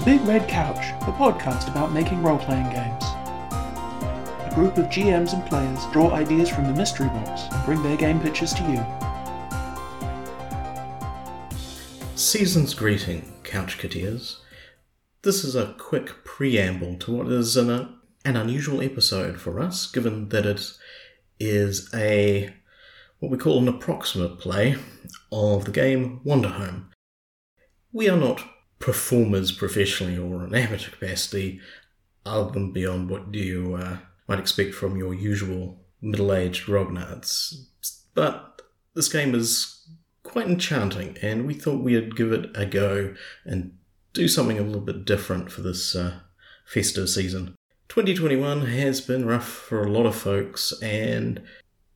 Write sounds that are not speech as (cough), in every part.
The Big Red Couch, a podcast about making role playing games. A group of GMs and players draw ideas from the mystery box and bring their game pitches to you. Season's greeting, Couch. This is a quick preamble to what is an, an unusual episode for us, given that it is a what we call an approximate play of the game Wanderhome. We are not performers professionally or in amateur capacity, other than beyond what you uh, might expect from your usual middle-aged grognards. But this game is quite enchanting, and we thought we'd give it a go and do something a little bit different for this uh, festive season. 2021 has been rough for a lot of folks, and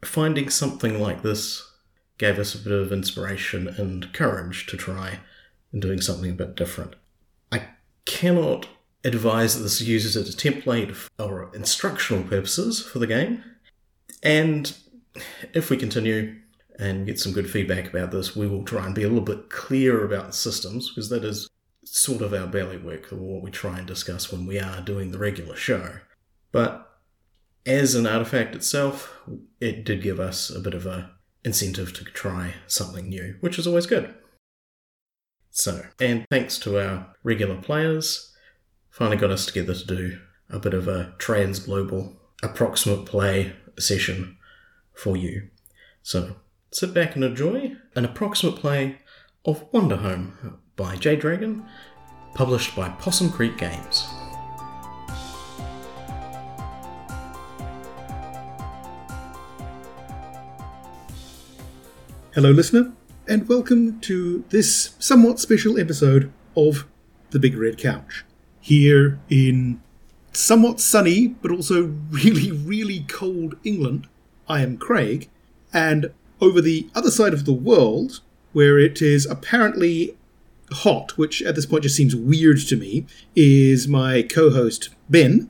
finding something like this gave us a bit of inspiration and courage to try and doing something a bit different. I cannot advise that this uses it as a template or instructional purposes for the game, and if we continue and get some good feedback about this, we will try and be a little bit clearer about the systems because that is sort of our belly work or what we try and discuss when we are doing the regular show. But as an artifact itself, it did give us a bit of a incentive to try something new, which is always good. So, and thanks to our regular players, finally got us together to do a bit of a trans global approximate play session for you. So, sit back and enjoy an approximate play of Wanderhome by Jay Dragon, published by Possum Creek Games. Hello, listener, and welcome to this somewhat special episode of The Big Red Couch. Here in somewhat sunny, but also really, really cold England, I am Craig, and over the other side of the world, where it is apparently hot, which at this point just seems weird to me, is my co host, Ben.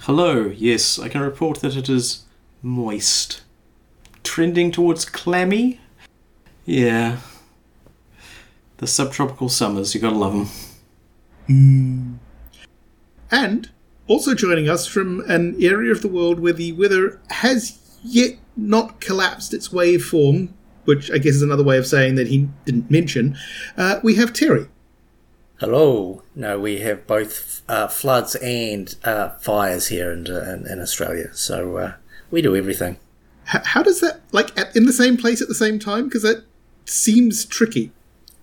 Hello, yes, I can report that it is moist. Trending towards clammy? Yeah. The subtropical summers, you gotta love them. And also joining us from an area of the world where the weather has yet not collapsed its waveform, which I guess is another way of saying that he didn't mention, uh, we have Terry. Hello. No, we have both uh, floods and uh, fires here in, in, in Australia. So uh, we do everything. H- how does that, like, at, in the same place at the same time? Because that seems tricky.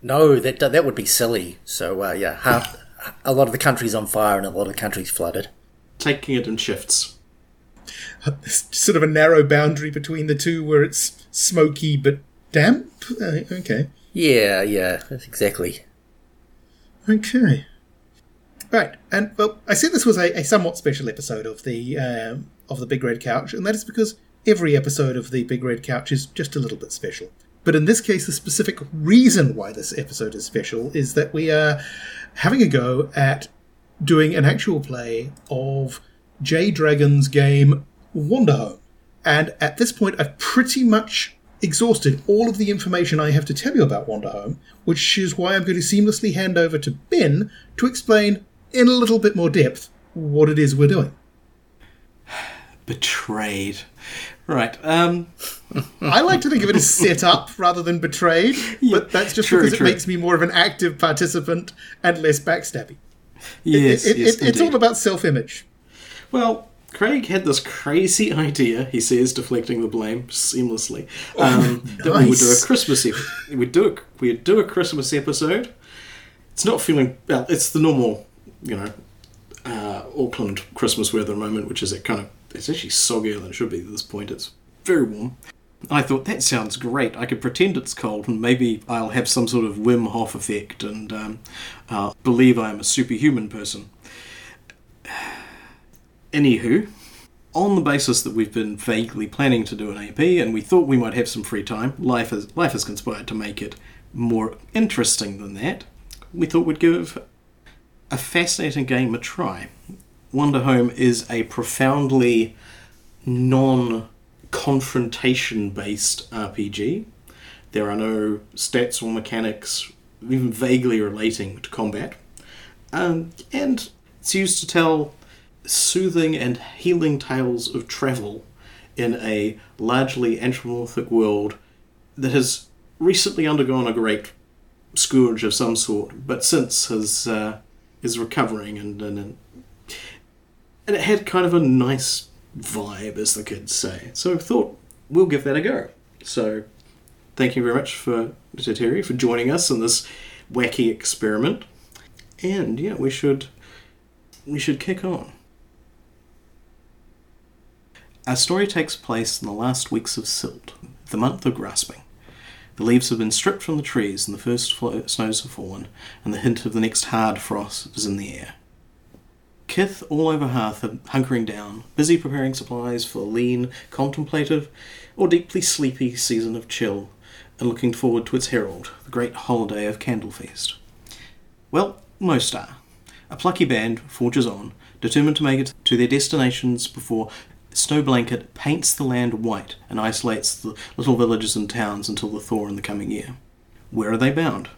No, that that would be silly. So uh, yeah, half, a lot of the country's on fire and a lot of the country's flooded. Taking it in shifts. (laughs) Sort of a narrow boundary between the two where it's smoky but damp? Uh, okay. Yeah, yeah, exactly. Okay. Right, and well, I said this was a, a somewhat special episode of the um, of the Big Red Couch, and that is because every episode of the Big Red Couch is just a little bit special. But in this case, the specific reason why this episode is special is that we are having a go at doing an actual play of Jay Dragon's game Wanderhome. And at this point, I've pretty much exhausted all of the information I have to tell you about Wanderhome, which is why I'm going to seamlessly hand over to Ben to explain in a little bit more depth what it is we're doing. (sighs) Betrayed. Right, um. (laughs) I like to think of it as set up rather than betrayed, but that's just true, because true. it makes me more of an active participant and less backstabby. Yes, it, it, yes, it- it's all about self image. Well, Craig had this crazy (laughs) idea, he says, deflecting the blame seamlessly, um, (laughs) that we would do a. Christmas ep- we'd do a, we'd do a Christmas episode. It's not feeling well. It's the normal, you know, uh, Auckland Christmas weather at the moment, which is it kind of it's actually soggier than it should be at this point. It's very warm. I thought that sounds great. I could pretend it's cold, and maybe I'll have some sort of Wim Hof effect and um, uh, believe I am a superhuman person. (sighs) Anywho, on the basis that we've been vaguely planning to do an AP and we thought we might have some free time, life has life has conspired to make it more interesting than that. We thought we'd give a fascinating game a try. Wanderhome is a profoundly non confrontation based RPG. There are no stats or mechanics even vaguely relating to combat. Um, and it's used to tell soothing and healing tales of travel in a largely anthropomorphic world that has recently undergone a great scourge of some sort, but since has uh, is recovering and, and and and it had kind of a nice vibe, as the kids say. So I thought we'll give that a go. So thank you very much for to Terry for joining us in this wacky experiment. And yeah, we should we should kick on. Our story takes place in the last weeks of Silt, the month of grasping. The leaves have been stripped from the trees and the first flo- snows have fallen, and the hint of the next hard frost is in the air. Kith, all over Hearth, are hunkering down, busy preparing supplies for a lean, contemplative, or deeply sleepy season of chill, and looking forward to its herald, the great holiday of Candlefeast. Well, most are. A plucky band forges on, determined to make it to their destinations before Snow Blanket paints the land white and isolates the little villages and towns until the thaw in the coming year. Where are they bound?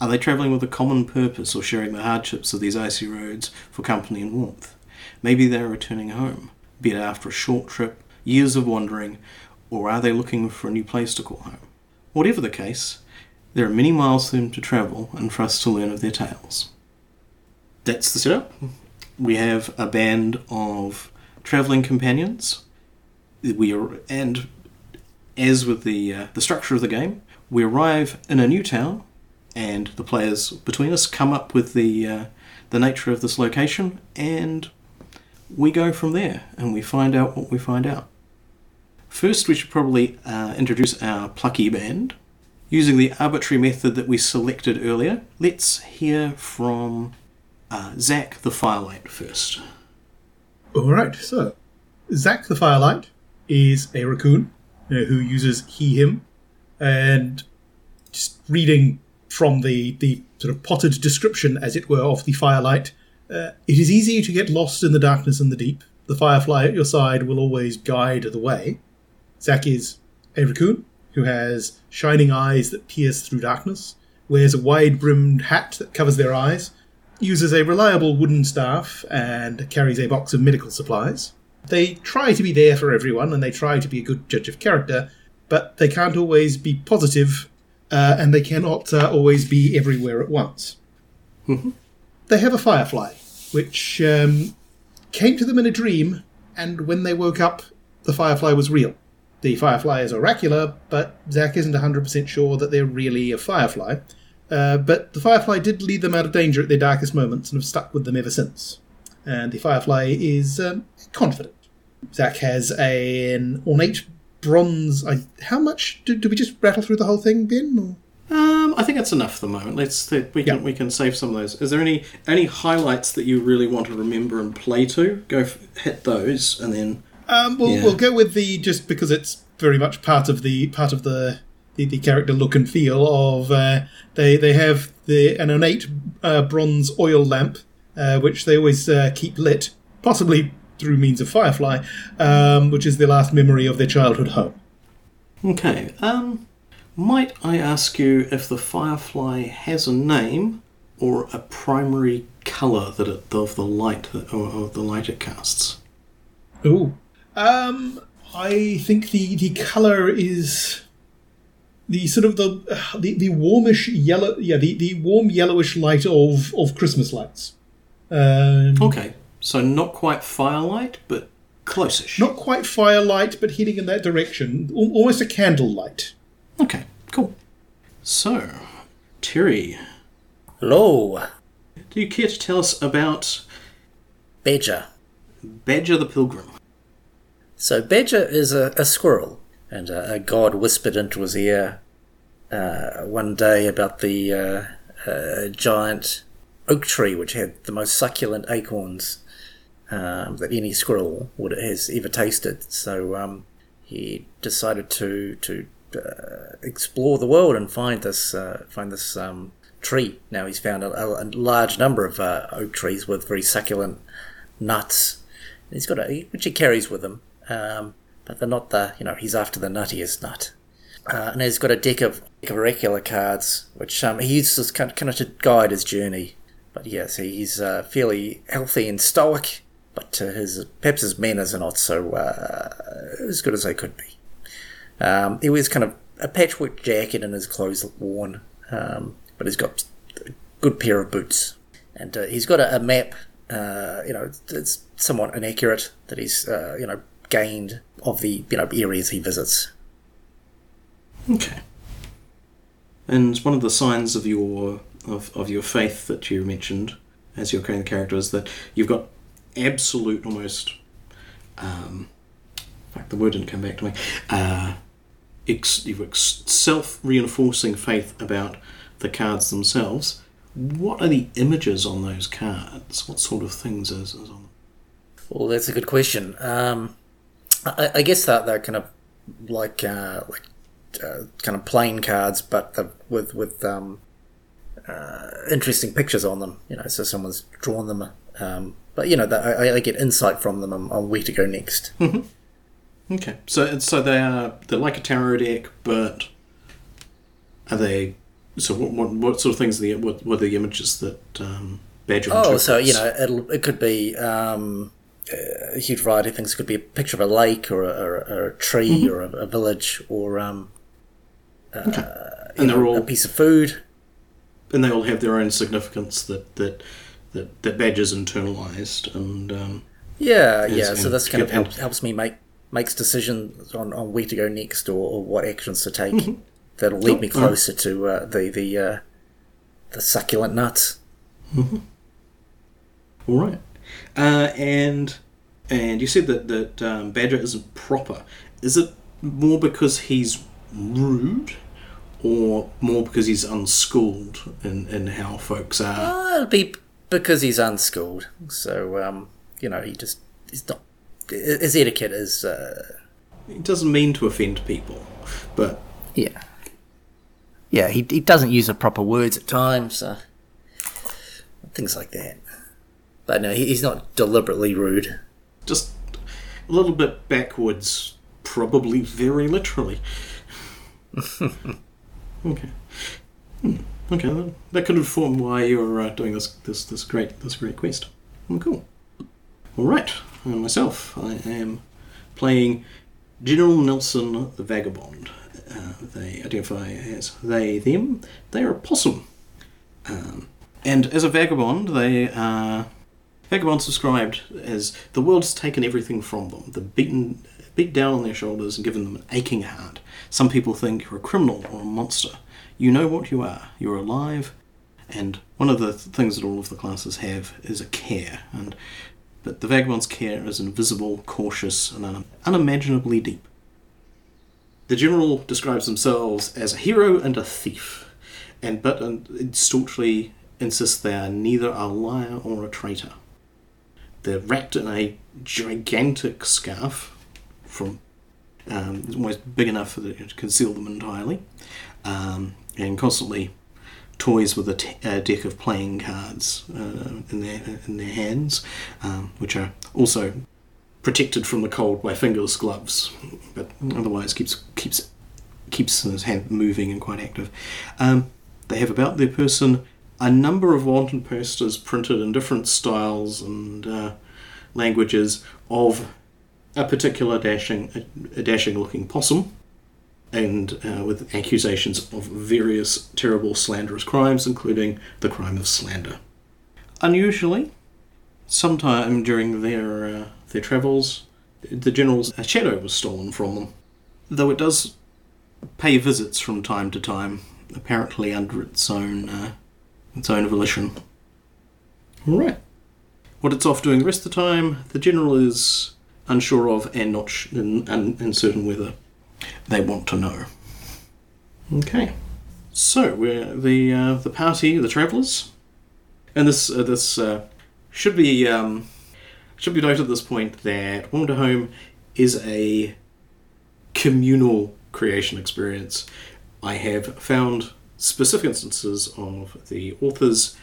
Are they travelling with a common purpose or sharing the hardships of these icy roads for company and warmth? Maybe they are returning home, be it after a short trip, years of wandering, or are they looking for a new place to call home? Whatever the case, there are many miles for them to travel and for us to learn of their tales. That's the setup. We have a band of travelling companions. We are, and as with the uh, the structure of the game, we arrive in a new town, and the players between us come up with the uh, the nature of this location, and we go from there, and we find out what we find out. First, we should probably uh, introduce our plucky band. Using the arbitrary method that we selected earlier, let's hear from uh, Zach the Firelight first. All right, so Zach the Firelight is a raccoon who uses he, him, and just reading from the, the sort of potted description, as it were, of the Firelight, uh, it is easy to get lost in the darkness and the deep. The firefly at your side will always guide the way. Zack is a raccoon who has shining eyes that pierce through darkness, wears a wide brimmed hat that covers their eyes, uses a reliable wooden staff and carries a box of medical supplies. They try to be there for everyone and they try to be a good judge of character, but they can't always be positive, uh, and they cannot uh, always be everywhere at once. They have a firefly, which um, came to them in a dream, and when they woke up, the firefly was real. The firefly is oracular, but Zack isn't 100% sure that they're really a firefly. Uh, but the Firefly did lead them out of danger at their darkest moments and have stuck with them ever since. And the Firefly is um, confident. Zack has a, an ornate bronze. I, how much? Do, do we just rattle through the whole thing, Ben? Or? Um, I think that's enough for the moment. Let's we can Yeah. we can save some of those. Is there any any highlights that you really want to remember and play to? Go f- hit those, and then Um, we'll, Yeah. we'll go with the just because it's very much part of the part of the the, the character look and feel of uh, they they have the an innate uh, bronze oil lamp uh, which they always uh, keep lit, possibly through means of firefly, um, which is their last memory of their childhood home. okay. Um, might I ask you if the firefly has a name or a primary color that it, of the light or, or the light it casts? Ooh. Um, I think the the color is the sort of the uh, the, the warmish yellow, yeah, the, the warm yellowish light of of Christmas lights. Um, Okay, so not quite firelight, but close-ish. Not quite firelight, but heading in that direction. Almost a candle light. Okay, cool. So, Terry, Hello, do you care to tell us about Badger. Badger the Pilgrim? So Badger is a, a squirrel, and uh, a god whispered into his ear uh, one day about the uh, uh, giant oak tree which had the most succulent acorns um, that any squirrel would has ever tasted. So um, he decided to to uh, explore the world and find this uh, find this um, tree. Now he's found a, a large number of uh, oak trees with very succulent nuts. He's got a which he carries with him, um, but they're not the you know he's after the nuttiest nut. Uh, and he's got a deck of, deck of oracular cards, which um, he uses kind of, to guide his journey. But but yes, he's uh, fairly healthy and stoic, but uh, his perhaps his manners are not so uh, as good as they could be. Um, he wears kind of a patchwork jacket and his clothes look worn, um, but he's got a good pair of boots, and uh, he's got a, a map. Uh, you know, it's somewhat inaccurate that he's uh, you know gained of the you know areas he visits. Okay. And one of the signs of your of, of your faith that you mentioned as your of character is that you've got absolute almost um fuck the word didn't come back to me. Uh ex, you've ex, self reinforcing faith about the cards themselves. What are the images on those cards? What sort of things is, is on them Well, that's a good question. Um, I, I guess that they're kind of like uh, like uh, kind of plain cards, but the, with with um, uh, interesting pictures on them. You know, so someone's drawn them. Um, but you know, the, I, I get insight from them on, on where to go next. Okay, so so they are they're like a tarot deck, but are they? So what what, what sort of things are the what, what are the images that um, Badger? Oh, so you know, it'll, it could be um, a huge variety of things. It could be a picture of a lake, or a, or a, or a tree, or a, a village, or um, and you they're know, all a piece of food. and they all have their own significance that that that, that Badger's internalized and um, Yeah, yeah. So this kind of helps helps me make makes decisions on, on where to go next or, or what actions to take. Mm-hmm. That'll lead me Cool. Alright. closer to uh, the the uh, the succulent nuts. all right, uh, and and you said that that um, Badger isn't proper. Is it more because he's rude? Or more because he's unschooled in, in how folks are. Uh, it'll be because he's unschooled. So um, you know, he just he's not. His etiquette is uh, He doesn't mean to offend people, but yeah, yeah. He he doesn't use the proper words at times. Uh, things like that. But no, he, he's not deliberately rude. just a little bit backwards, probably very literally. (laughs) okay. Hmm. Okay, that, that could inform why you're uh, doing this this this great this great quest. Oh, cool. All right, and myself, I am playing General Nelson the Vagabond. Uh, they identify as they them. They are a possum. Um, and as a vagabond, they are Vagabonds described as the world's taken everything from them. The beaten, beat down on their shoulders and given them an aching heart. Some people think you're a criminal or a monster. You know what you are. You're alive, and one of the things that all of the classes have is a care. And but the vagabond's care is invisible, cautious, and un- unimaginably deep. The general describes themselves as a hero and a thief, and but and staunchly insists they are neither a liar or a traitor. They're wrapped in a gigantic scarf from um, almost big enough to conceal them entirely, um, and constantly toys with a, t- a deck of playing cards uh, in their in their hands, um, which are also protected from the cold by fingerless gloves, but otherwise keeps keeps keeps his hand moving and quite active. Um, they have about their person a number of wanton posters printed in different styles and uh, languages of a particular dashing a, a dashing looking possum and uh, with accusations of various terrible slanderous crimes including the crime of slander unusually sometime during their uh, their travels the general's shadow was stolen from them though it does pay visits from time to time apparently under its own uh, its own volition. Alright. What it's off doing the rest of the time, the general is unsure of and not sh- uncertain whether they want to know. Okay. So we're the uh, the party, the travellers, and this uh, this uh, should be um, should be noted at this point that Wanderhome is a communal creation experience. I have found specific instances of the author's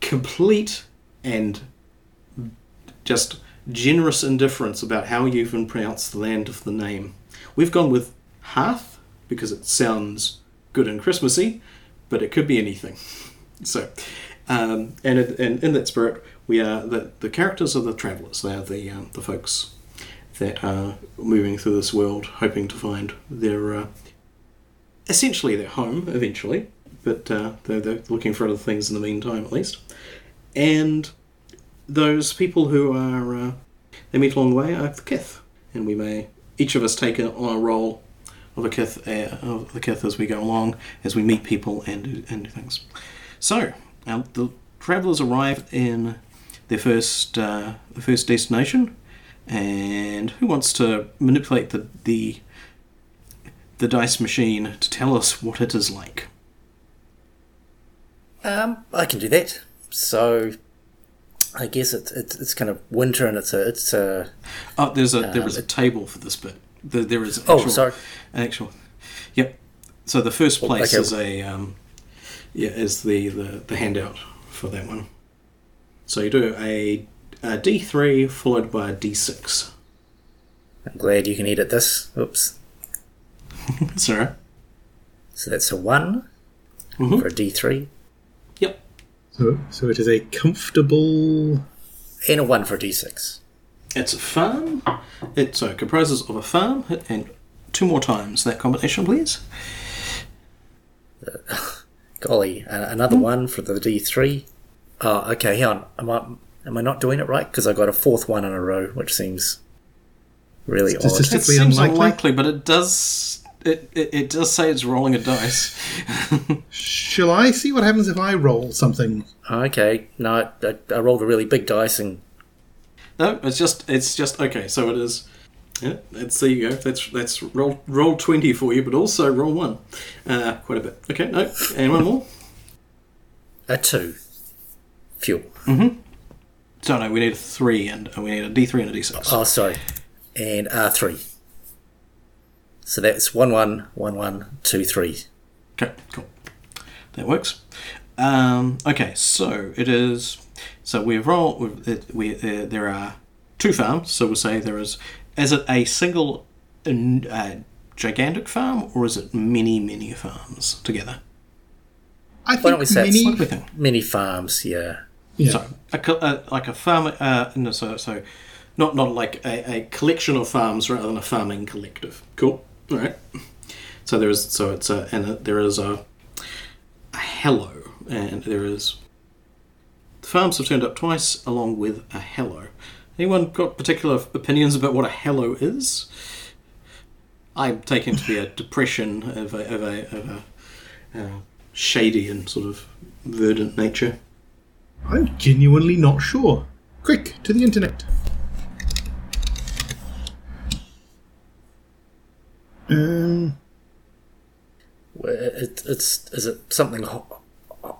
complete and just generous indifference about how you even pronounce the land of the name. We've gone with Hearth because it sounds good and Christmassy, but it could be anything. (laughs) So, Um, and, in, and in that spirit, we are the, the characters are the travellers. They are the um, the folks that are moving through this world, hoping to find their uh, essentially their home eventually. But uh, they're, they're looking for other things in the meantime, at least. And those people who are uh, they meet along the way are the Kith, and we may each of us take on a role of a Kith uh, of the Kith as we go along, as we meet people and do, and do things. So uh, the travellers arrive in their first uh, the first destination, and who wants to manipulate the the the dice machine to tell us what it is like? Um, I can do that. So, I guess it's it's, it's kind of winter and it's a it's a Oh, there's a there is a table for this bit. There, there is an oh actual, sorry an actual. Yep. So the first place okay. is a um, yeah is the, the the handout for that one. So you do a, a D three followed by a D six. I'm glad you can edit this. Oops. (laughs) Sorry. So that's a one Mhm. for a D three Yep. So, so it is a comfortable. and a one for a D six. It's a farm. It so it comprises of a farm and two more times that combination, please. (laughs) Golly, a- another hmm? one for the D three. Oh, okay. Hang on. Am I am I not doing it right? Because I got a fourth one in a row, which seems really odd. It Statistically seems unlikely. unlikely, but it does. It, it, it does say it's rolling a dice. (laughs) Shall I see what happens if I roll something? Okay, no, I, I rolled a really big dice and No, it's just it's just okay. So it is. Yeah, that's there you go. That's that's roll roll twenty for you, but also roll one, uh, quite a bit. Okay, no, and one more. a two. Fuel. Mm-hmm. So no, we need a three and uh, we need a D three and a D six. Oh, sorry. And R three. So that's one one one one two three. Okay, cool. That works. Um, okay, so it is. So we've rolled. We've, we uh, there are two farms. So we'll say there is. Is it a single, uh, gigantic farm, or is it many many farms together? I Why don't we think say it's mini. What do we think? Mini farms, yeah. Yeah. So a, co- uh, like a farm. Uh, no, so so not not like a, a collection of farms rather than a farming collective. Cool. All right. So there is so it's a and a, there is a, a hallow and there is the farms have turned up twice along with a hallow. Anyone got particular opinions about what a hallow is? I take it to be a (laughs) depression of a of a, of a uh, shady and sort of verdant nature. I'm genuinely not sure. Quick, to the internet. Um, Well, It, it's is it something ho-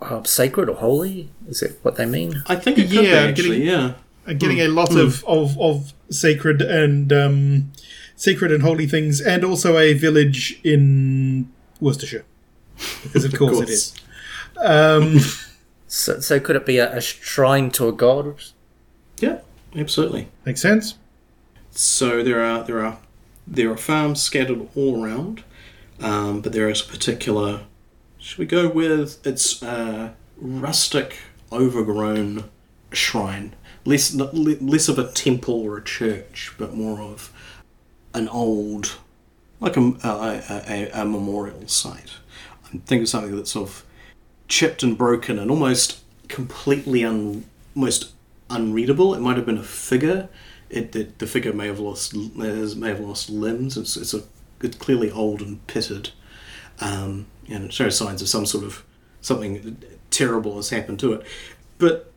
uh, sacred or holy? Is that what they mean? I think it could Yeah, be actually, getting- yeah. I'm getting a lot of, of, of sacred and um, sacred and holy things, and also a village in Worcestershire, because of (laughs) course, it is. Um, (laughs) So, so could it be a, a shrine to a god? Yeah, absolutely. makes sense. So there are there are there are farms scattered all around, um, but there is a particular. Should we go with its uh, rustic, overgrown shrine? Less less of a temple or a church, but more of an old, like a a, a, a memorial site. I'm thinking of something that's sort of chipped and broken and almost completely un, almost unreadable. It might have been a figure. It, it the figure may have lost may have lost limbs. It's it's a it's clearly old and pitted, um, and it shows signs of some sort of something terrible has happened to it. But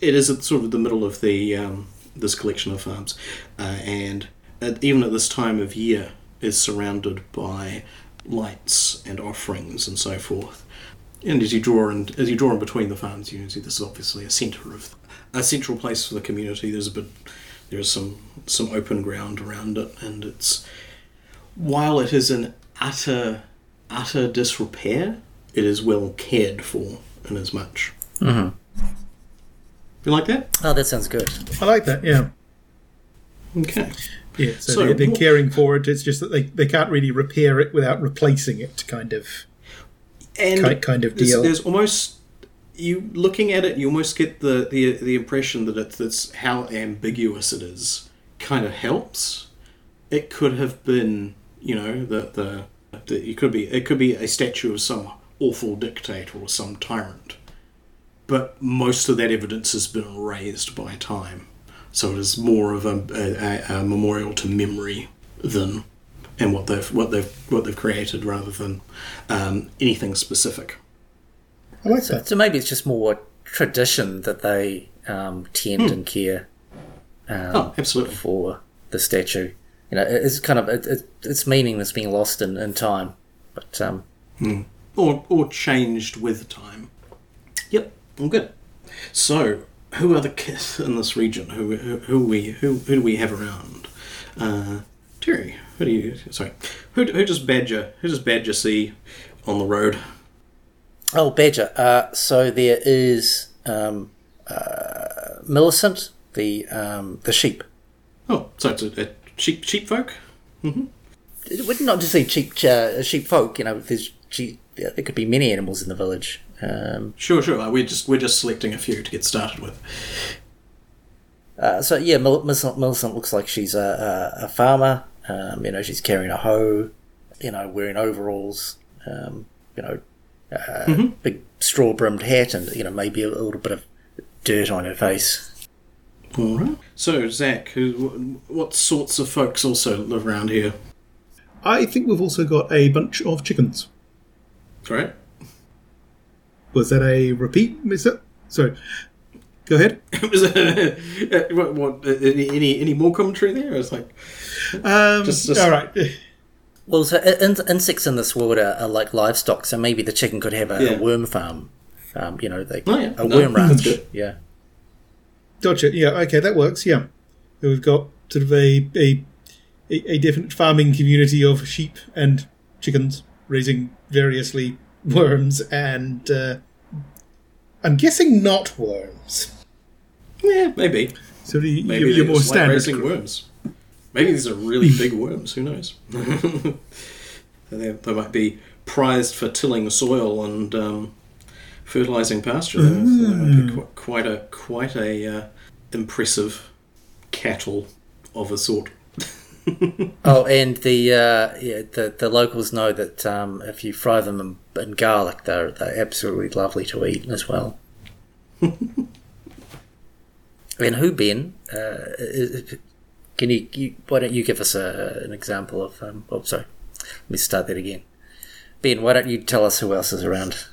it is at sort of the middle of the um, this collection of farms, uh, and at, even at this time of year, is surrounded by lights and offerings and so forth. And as you draw in, as you draw in between the farms, you can see this is obviously a centre of a central place for the community. There's a bit, there is some some open ground around it, and it's while it is an utter utter disrepair, it is well cared for in as much. Mhm. You like that? Oh, that sounds good. I like that. Yeah, Okay. yeah. So, So they're, they're what- caring for it. It's just that they, they can't really repair it without replacing it, kind of. and Ki- kind of there's, deal. There's almost you looking at it, you almost get the the, the impression that it's, it's how ambiguous it is. Kind of helps. It could have been, you know, the the, the it could be it could be a statue of some awful dictator or some tyrant, but most of that evidence has been erased by time. So it is more of a, a, a memorial to memory than and what they've what they've what they've created rather than um, anything specific. I like So, that. so maybe it's just more tradition that they um, tend and care um, Oh, absolutely. for the statue. You know, it's kind of it, it, its meaning is being lost in, in time. But um, or or changed with time. Yep, I'm good. So, who are the kith in this region? Who who, who we who who do we have around? Uh, Terry, who do you? Sorry, who who does Badger who does Badger see on the road? oh, Badger. Uh, so there is um, uh, Millicent, the um, the sheep. Oh, so it's a, a sheep sheep folk. Would not just say sheep uh, sheep folk. You know, there's sheep, there could be many animals in the village. Um, Sure, sure. uh, We're just we're just selecting a few to get started with. Uh, so yeah, Millicent, Millicent looks like she's a, a, a farmer. Um, you know, she's carrying a hoe. You know, wearing overalls. Um, you know, uh, big straw brimmed hat, and you know maybe a, little bit of dirt on her face. All right. So, Zach, who, what sorts of folks also live around here? I think we've also got a bunch of chickens. Right. Was that a repeat, Mister? Sorry. Go ahead. (laughs) Was it, uh, what, what, uh, any, any any more commentary there? It's like Um, Just- just- all right. Well, so in, insects in this world are, are like livestock, so maybe the chicken could have a, Yeah. a worm farm. Um, you know, they, Oh, yeah. a No, worm ranch. Yeah. Gotcha. Yeah. Okay, that works. Yeah. We've got sort of a a a, definite farming community of sheep and chickens raising variously worms and uh, I'm guessing not worms. yeah, maybe So the, maybe you're, more standard. raising worms. Maybe these are really big (laughs) worms. Who knows? (laughs) they, they might be prized for tilling the soil and um, fertilizing pasture. There. So they might be qu- quite a quite a uh, impressive cattle of a sort. (laughs) Oh, and the uh, yeah, the the locals know that um, if you fry them in, in garlic, they're they're absolutely lovely to eat as well. (laughs) and who Ben? Uh, i- i- can you, you? Why don't you give us a, an example of? Um, oh, sorry. Let me start that again. Ben, why don't you tell us who else is around?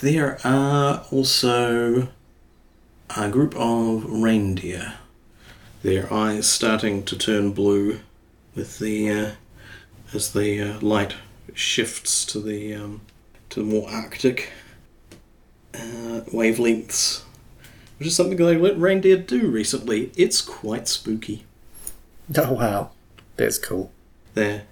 There are also a group of reindeer. Their eyes starting to turn blue with the uh, as the uh, light shifts to the um, to the more arctic uh, wavelengths, which is something they let reindeer do recently. It's quite spooky. Oh wow, that's cool. There,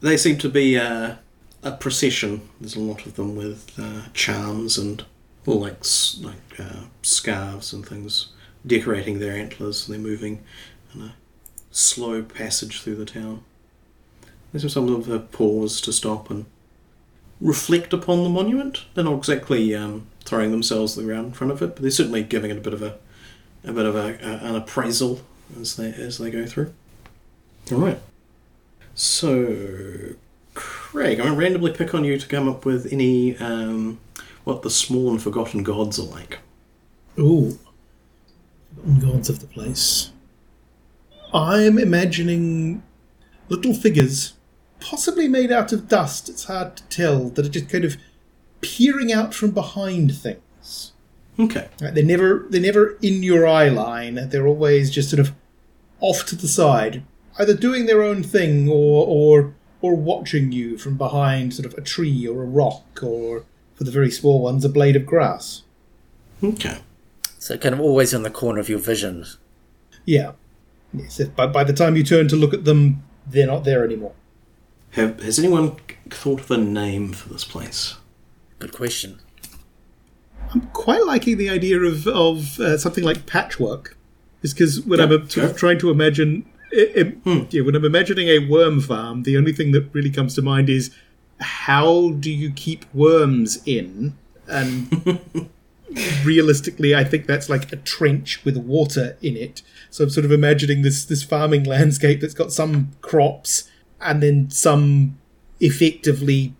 they seem to be uh, a procession. There's a lot of them with uh, charms and like like uh, scarves and things decorating their antlers. They're moving in a slow passage through the town. There's some of them pause to stop and reflect upon the monument. They're not exactly um, throwing themselves around in front of it, but they're certainly giving it a bit of a a bit of a, a an appraisal as they as they go through. All right. So, Craig, I'm going to randomly pick on you to come up with any um, what the small and forgotten gods are like. Ooh. Gods of the place. I'm imagining little figures, possibly made out of dust, it's hard to tell, that are just kind of peering out from behind things. Okay. Right, They're never they're never in your eye line. They're always just sort of off to the side, either doing their own thing or or or watching you from behind sort of a tree or a rock or for the very small ones a blade of grass. Okay. So kind of always in the corner of your vision. Yeah. Yes, if by, by the time you turn to look at them, they're not there anymore. Have, has anyone thought of a name for this place? Good question. I'm quite liking the idea of, of uh, something like patchwork. Is because when I'm Yeah, uh, sort of trying to imagine, i i- hmm. yeah, when I'm imagining a worm farm, the only thing that really comes to mind is how do you keep worms in? And (laughs) realistically, I think that's like a trench with water in it. So I'm sort of imagining this this farming (laughs) landscape that's got some crops and then some effectively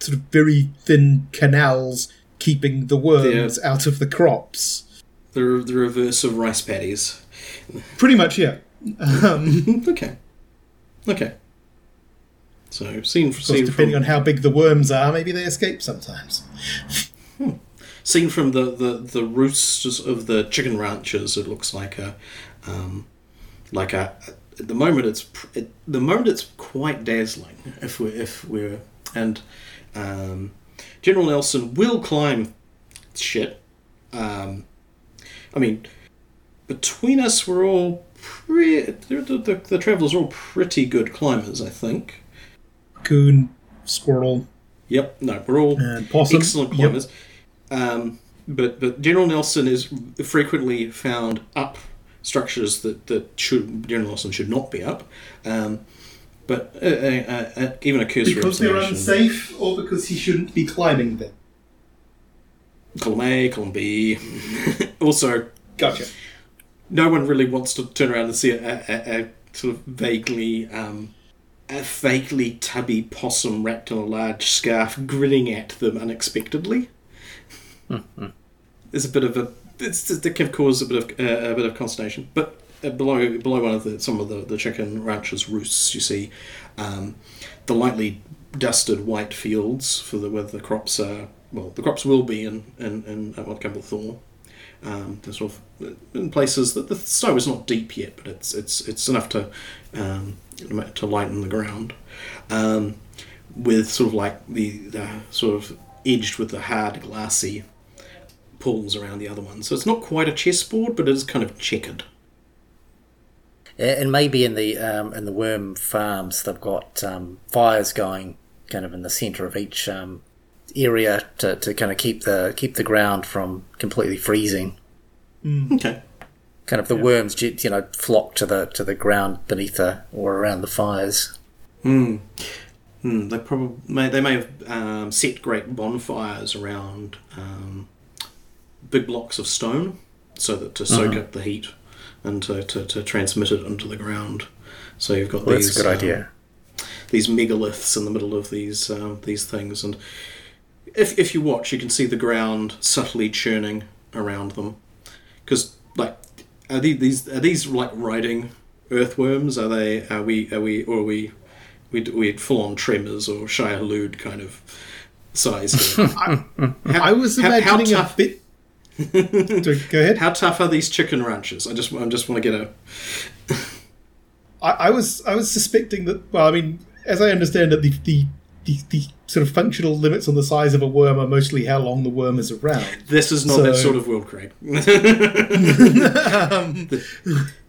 sort of very thin canals keeping the worms out of the crops. The, the reverse of rice paddies. Pretty much, yeah. (laughs) okay. Okay. So, seen, course, seen depending from, on how big the worms are, maybe they escape sometimes. seen from the, the, the roosters of the chicken ranches, it looks like a, um, like a. At the moment, it's at the moment it's quite dazzling. If we if we're and um, General Nelson will climb shit. Um, I mean, between us, we're all pre- the, the, the, the travelers are all pretty good climbers, I think. Coon, squirrel, Yep, no, we're all and possum. excellent Yep. climbers. Um, but but General Nelson is frequently found up structures that, that should General Nelson should not be up. Um, but uh, uh, uh, even a cursory Because they're unsafe, or because he shouldn't be climbing them. Column A, column B. (laughs) also, Gotcha. No one really wants to turn around and see a, a, a sort of vaguely um, a vaguely tubby possum wrapped in a large scarf grinning at them unexpectedly. (laughs) There's a bit of a it's, it can cause a bit of uh, a bit of consternation, but uh, below below one of the some of the, the chicken ranches roosts, you see um, the lightly dusted white fields for the where the crops are. Well, the crops will be in in, in at what Campbell Thor. Um, sort of in places that the snow is not deep yet, but it's it's it's enough to um, to lighten the ground. Um, with sort of like the, the sort of edged with the hard glassy pools around the other one. So it's not quite a chessboard, but it is kind of checkered. And maybe in the um, in the worm farms, they've got um, fires going kind of in the centre of each um, area to, to kind of keep the keep the ground from completely freezing. Okay. Kind of the worms, you know, flock to the to the ground beneath the or around the fires. Hmm. Hmm. They probably may, they may have um, set great bonfires around um, big blocks of stone, so that to soak up the heat and to, to, to transmit it into the ground. So you've got Well, these that's a good um, idea. these megaliths in the middle of these um, these things, and if if you watch, you can see the ground subtly churning around them, because like are these, these are these like riding earthworms? Are they are we are we or are we we we full on tremors or Shai-Hulud kind of size? here? (laughs) How- I was how- how imagining a tough- bit. Go ahead. How tough are these chicken ranches? I just I just want to get a (laughs) I, I was I was suspecting that. Well, I mean, as I understand it, the, the the the sort of functional limits on the size of a worm are mostly how long the worm is around. This is not that sort of world, Craig. (laughs)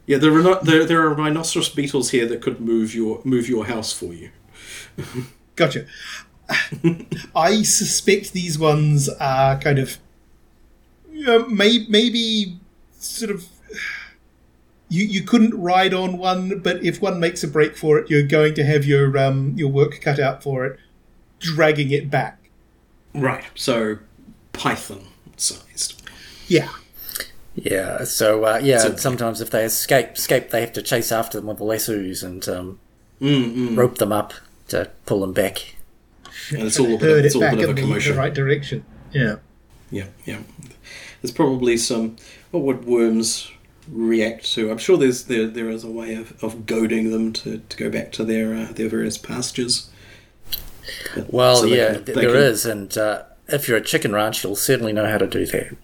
yeah, there are not there, there are rhinoceros beetles here that could move your move your house for you. Gotcha. (laughs) I suspect these ones are kind of, you know, may, maybe sort of. You, you couldn't ride on one, but if one makes a break for it, you're going to have your um, your work cut out for it, dragging it back. Right. So python sized. Yeah, Yeah. So uh, yeah, So- sometimes if they escape, escape, they have to chase after them with the lassos and um, Mm, mm. rope them up to pull them back. And it's all a bit, herd of, it's it all a back bit of in a the, the right direction. Yeah. Yeah, yeah. There's probably some. What would worms react to? I'm sure there's there there is a way of, of goading them to, to go back to their uh, their various pastures. But- Well, so yeah, can- there can- is, and uh, if you're a chicken ranch, you'll certainly know how to do that.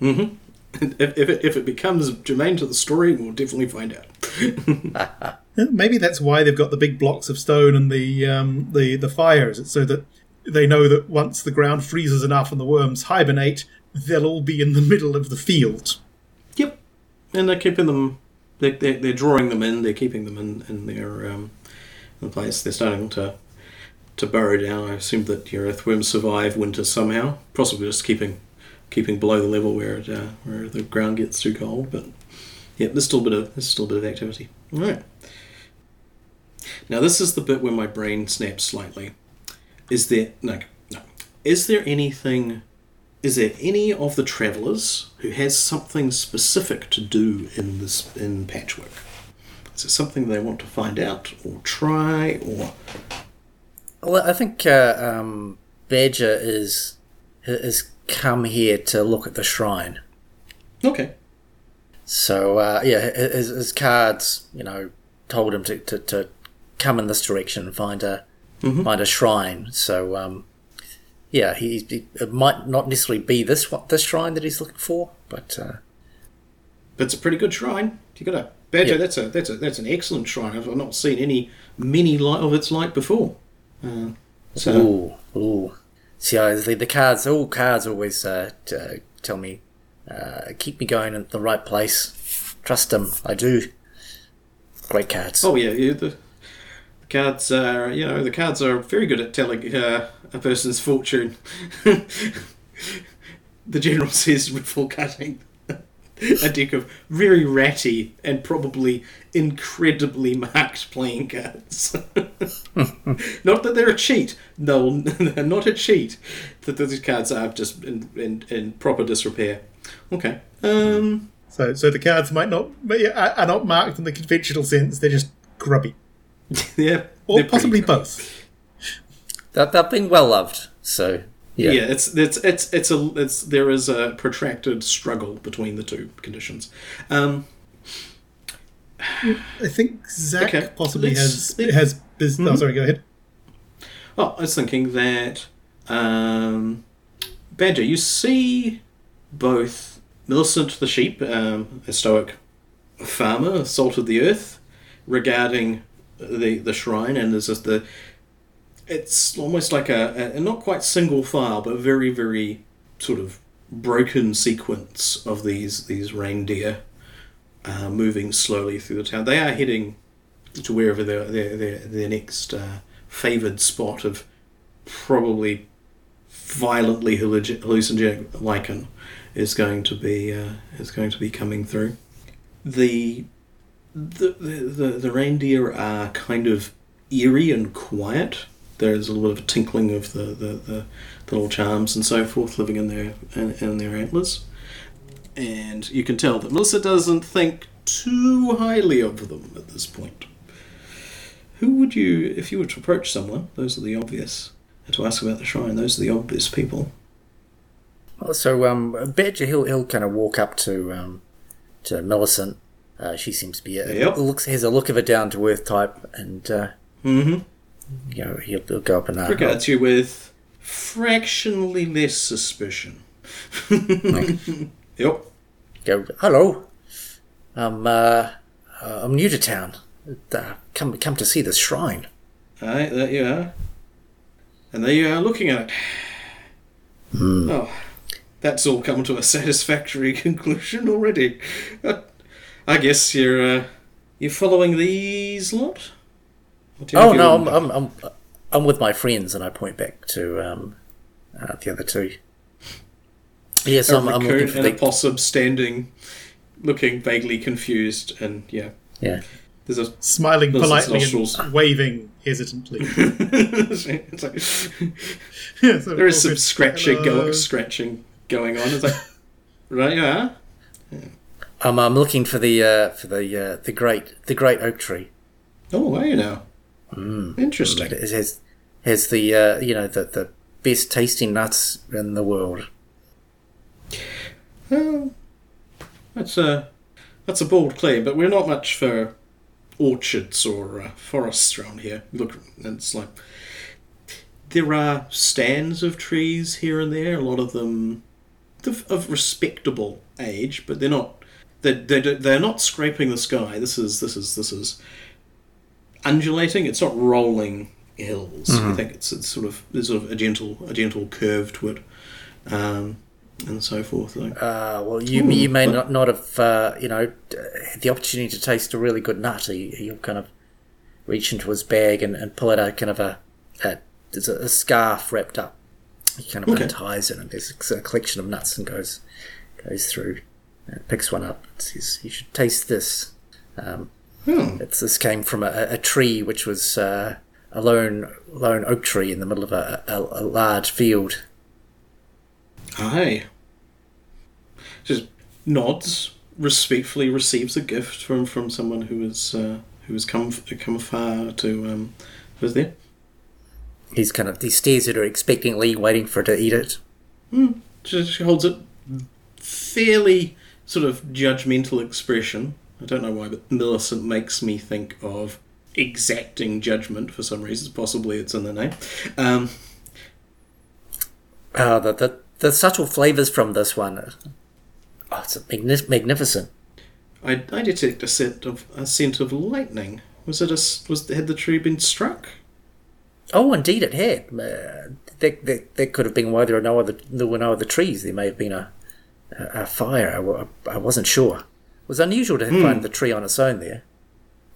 Mhm. (laughs) If, if, it, if it becomes germane to the story, we'll definitely find out. (laughs) Maybe that's why they've got the big blocks of stone and the um, the the fires. It's so that they know that once the ground freezes enough and the worms hibernate, they'll all be in the middle of the field. And they're keeping them. They're, they're, they're drawing them in. They're keeping them in in their um, in the place. They're starting to to burrow down. I assume that your earthworms survive winter somehow. Possibly just keeping keeping below the level where it, uh, where the ground gets too cold. But yeah, there's still a bit of there's still a bit of activity. All right. Now this is the bit where my brain snaps slightly. Is there no no? Is there anything is there any of the travellers who has something specific to do in this in patchwork? Is it something they want to find out or try or Well, I think uh, um, Badger is has come here to look at the shrine. okay? So uh, yeah, his, his cards, you know, told him to, to, to come in this direction and find a find a shrine. So um, yeah, he, he it might not necessarily be this this shrine that he's looking for, but uh, But it's a pretty good shrine. You got a badger. Yeah. That's a that's a that's an excellent shrine. I've not seen any mini light of its like before. Uh, so ooh ooh. See, I, the, the cards, all cards always uh, t- uh, tell me uh, keep me going in the right place. Trust them, I do. Great cards. oh yeah, yeah the, the cards are you know the cards are very good at telling uh, a person's fortune. (laughs) the general says before cutting. A deck of very ratty and probably incredibly marked playing cards. (laughs) not that they're a cheat. No, (laughs) they're not a cheat. That these cards are just in, in, in proper disrepair. Okay. Um, So, so the cards might not are are not marked in the conventional sense. They're just grubby, yeah. or possibly both. That they've been well loved. So Yeah. yeah, it's it's it's it's a it's there is a protracted struggle between the two conditions. Um, I think Zach Okay, possibly let's- has let- has business. Oh, sorry, go ahead. Oh, I was thinking that um, Badger, you see both Millicent the sheep, um, a stoic farmer, salt of the earth, regarding the the shrine, and there's just the. It's almost like a, a not quite single file, but a very very sort of broken sequence of these these reindeer uh, moving slowly through the town. They are heading to wherever their their their, their next uh, favoured spot of probably violently hallucinogenic lichen is going to be uh, is going to be coming through. The, the the the reindeer are kind of eerie and quiet. There's a little bit of a tinkling of the, the, the, the little charms and so forth living in their in, in their antlers, and you can tell that Melissa doesn't think too highly of them at this point. Who would you, if you were to approach someone, those are the obvious, and to ask about the shrine, those are the obvious people. Well, So um, Badger, he'll he'll kind of walk up to um, to Millicent. Uh, she seems to be a, Yep. looks has a look of a down to earth type, and uh, Mm-hmm. You know he'll, he'll go up and uh, Regards you with fractionally less suspicion. (laughs) yep. go hello. I'm uh, uh, I'm new to town. Uh, come come to see this shrine. Aye, there you are. And there you are looking at it. Oh, that's all come to a (laughs) satisfactory conclusion already. Uh, I guess you're uh, you're following these lot. Or do you Oh no, your I'm, I'm I'm I'm with my friends, and I point back to um, uh, the other two. Yes, a I'm, I'm looking raccoon for and a the possum standing, looking vaguely confused, and yeah, yeah. there's a Smiling Millicent's politely nostrils. and waving hesitantly. (laughs) it's like, (laughs) Yeah, so there is some scratching Hello. going, scratching going on. It's like, (laughs) right, yeah. I'm I'm looking for the uh, for the uh, the great the great oak tree. Oh, are you now? Interesting. It has has the uh, you know the the best tasting nuts in the world. Well, that's a that's a bold claim, but we're not much for orchards or uh, forests around here. Look, it's like there are stands of trees here and there. A lot of them of, of respectable age, but they're not they they they're not scraping the sky. This is this is this is undulating. It's not rolling hills. I think it's, it's sort of there's sort of a gentle a gentle curve to it, um, and so forth. Like, Uh, well, you you may not not have uh, you know had the opportunity to taste a really good nut. He, he'll kind of reach into his bag and, and pull out a kind of a, a there's a, a scarf wrapped up. He kind of Okay. unties it and there's a collection of nuts and goes goes through, and picks one up. and says, "You should taste this." Um, hmm. It's, this came from a, a tree which was uh, a lone lone oak tree in the middle of a, a, a large field. Aye. Just nods, respectfully receives a gift from, from someone who is uh, who has come come far to um, was there. He's kind of he stares at her expectantly, waiting for her to eat it. She, she holds it fairly sort of judgmental expression. I don't know why, but Millicent makes me think of exacting judgment for some reason. Possibly it's in the name. Um, Oh, the the, the subtle flavors from this one. Oh, it's magni- magnificent. I, I detect a scent of a scent of lightning. Was it a was had the tree been struck? Oh, indeed, it had. Uh, that, that, that could have been why there are no other there were no other trees. There may have been a a, a fire. I, I wasn't sure. It was unusual to find the tree on its own there.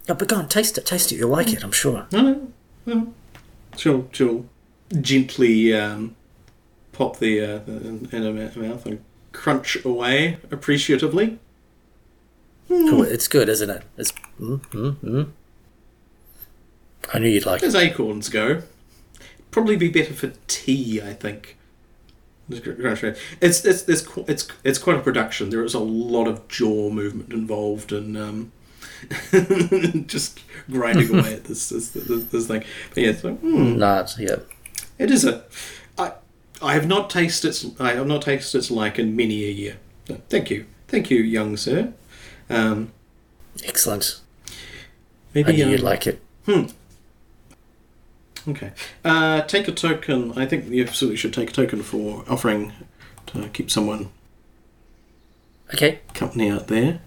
Oh, but go on, taste it, taste it. You'll like it, I'm sure. No, no. She'll she'll gently um, pop the, uh, in, in her mouth and crunch away appreciatively. Oh, it's good, isn't it? It's mm, mm, mm. I knew you'd like it. As acorns go, probably be better for tea. I think. It's it's it's it's it's, it's quite a production. There is a lot of jaw movement involved and um, (laughs) just grinding away at this this, this, this thing. But yeah, it's like, hmm, Not, yeah. It is a. I I have not tasted its. I have not tasted its like in many a year. No, thank you, thank you, young sir. Um, Excellent. I maybe knew you'd um, like it. Okay. Uh, take a token. I think you absolutely should take a token for offering to keep someone Okay. company out there.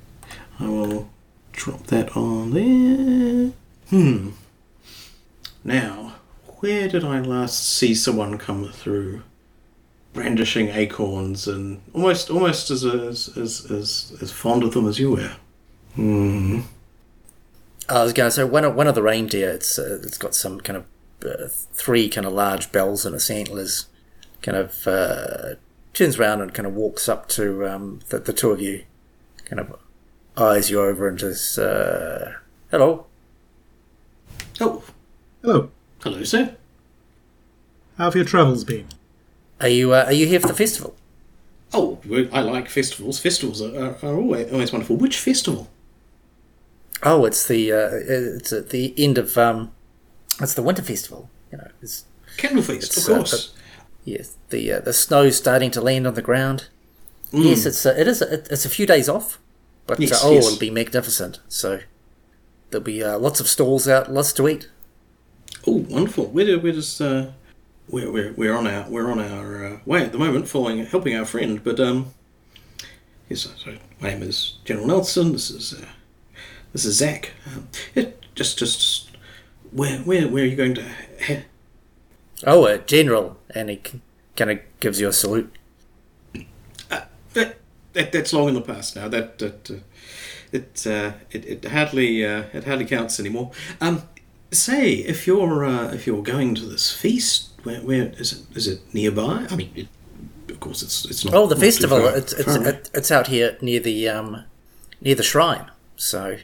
I will drop that on there. Hmm. Now, where did I last see someone come through brandishing acorns and almost almost as as as as, as fond of them as you were? Hmm. I was going to say one of one of the reindeer. It's uh, it's got some kind of uh, three kind of large bells and its antlers. Kind of uh, turns around and kind of walks up to um, the, the two of you. Kind of eyes you over and just uh, hello. Oh, Hello. hello, sir. How have your travels been? Are you uh, are you here for the festival? Oh, I like festivals. Festivals are, are, are always, always wonderful. Which festival? Oh, it's the uh, it's at the end of um, it's the winter festival. You know, it's Candlefeast, of uh, course. yes the uh, the snow's starting to land on the ground. Yes, it's uh, it is it, it's a few days off, but Yes, uh, oh, yes. it'll be magnificent. So there'll be uh, lots of stalls out, lots to eat. Oh, wonderful. Where do, where does uh, we're, we're we're on our we're on our uh, way at the moment, following helping our friend. But um, yes. So my name is General Nelson. This is uh, this is Zach. Um, yeah, just just where where where are you going to? He- Oh, uh, general, and he kind of gives you a salute. that, that that's long in the past now. That that uh, it, uh, it it hardly uh, it hardly counts anymore. Um, say if you're uh, if you're going to this feast, where where is it? Is it nearby? I mean, it, of course, it's it's not. Oh, the not festival. far- It's it's it, it's out here near the um near the shrine. So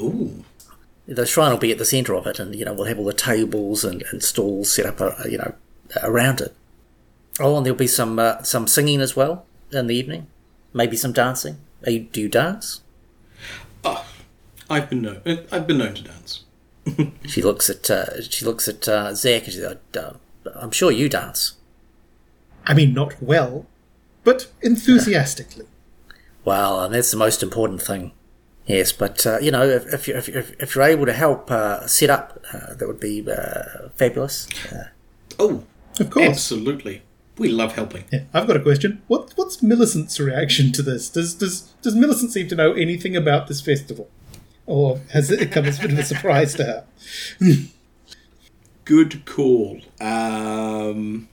Ooh, the shrine will be at the centre of it, and you know we'll have all the tables and, and stalls set up, uh, you know, around it. Oh, and there'll be some uh, some singing as well in the evening. Maybe some dancing. Are you, do you dance? oh, I've been known. I've been known to dance. (laughs) She looks at uh, she looks at uh, Zach and she's like, uh, "I'm sure you dance." I mean, not well, but enthusiastically. Well, and that's the most important thing. Yes, but uh, you know, if, if, you- if, if, if you're able to help uh, set up, uh, that would be uh, fabulous. Uh, Oh, Of course. absolutely. We love helping. Yeah, I've got a question. What what's Millicent's reaction to this? Does does does Millicent seem to know anything about this festival, or has it come as a bit of a surprise to her? (laughs) Good call. Um,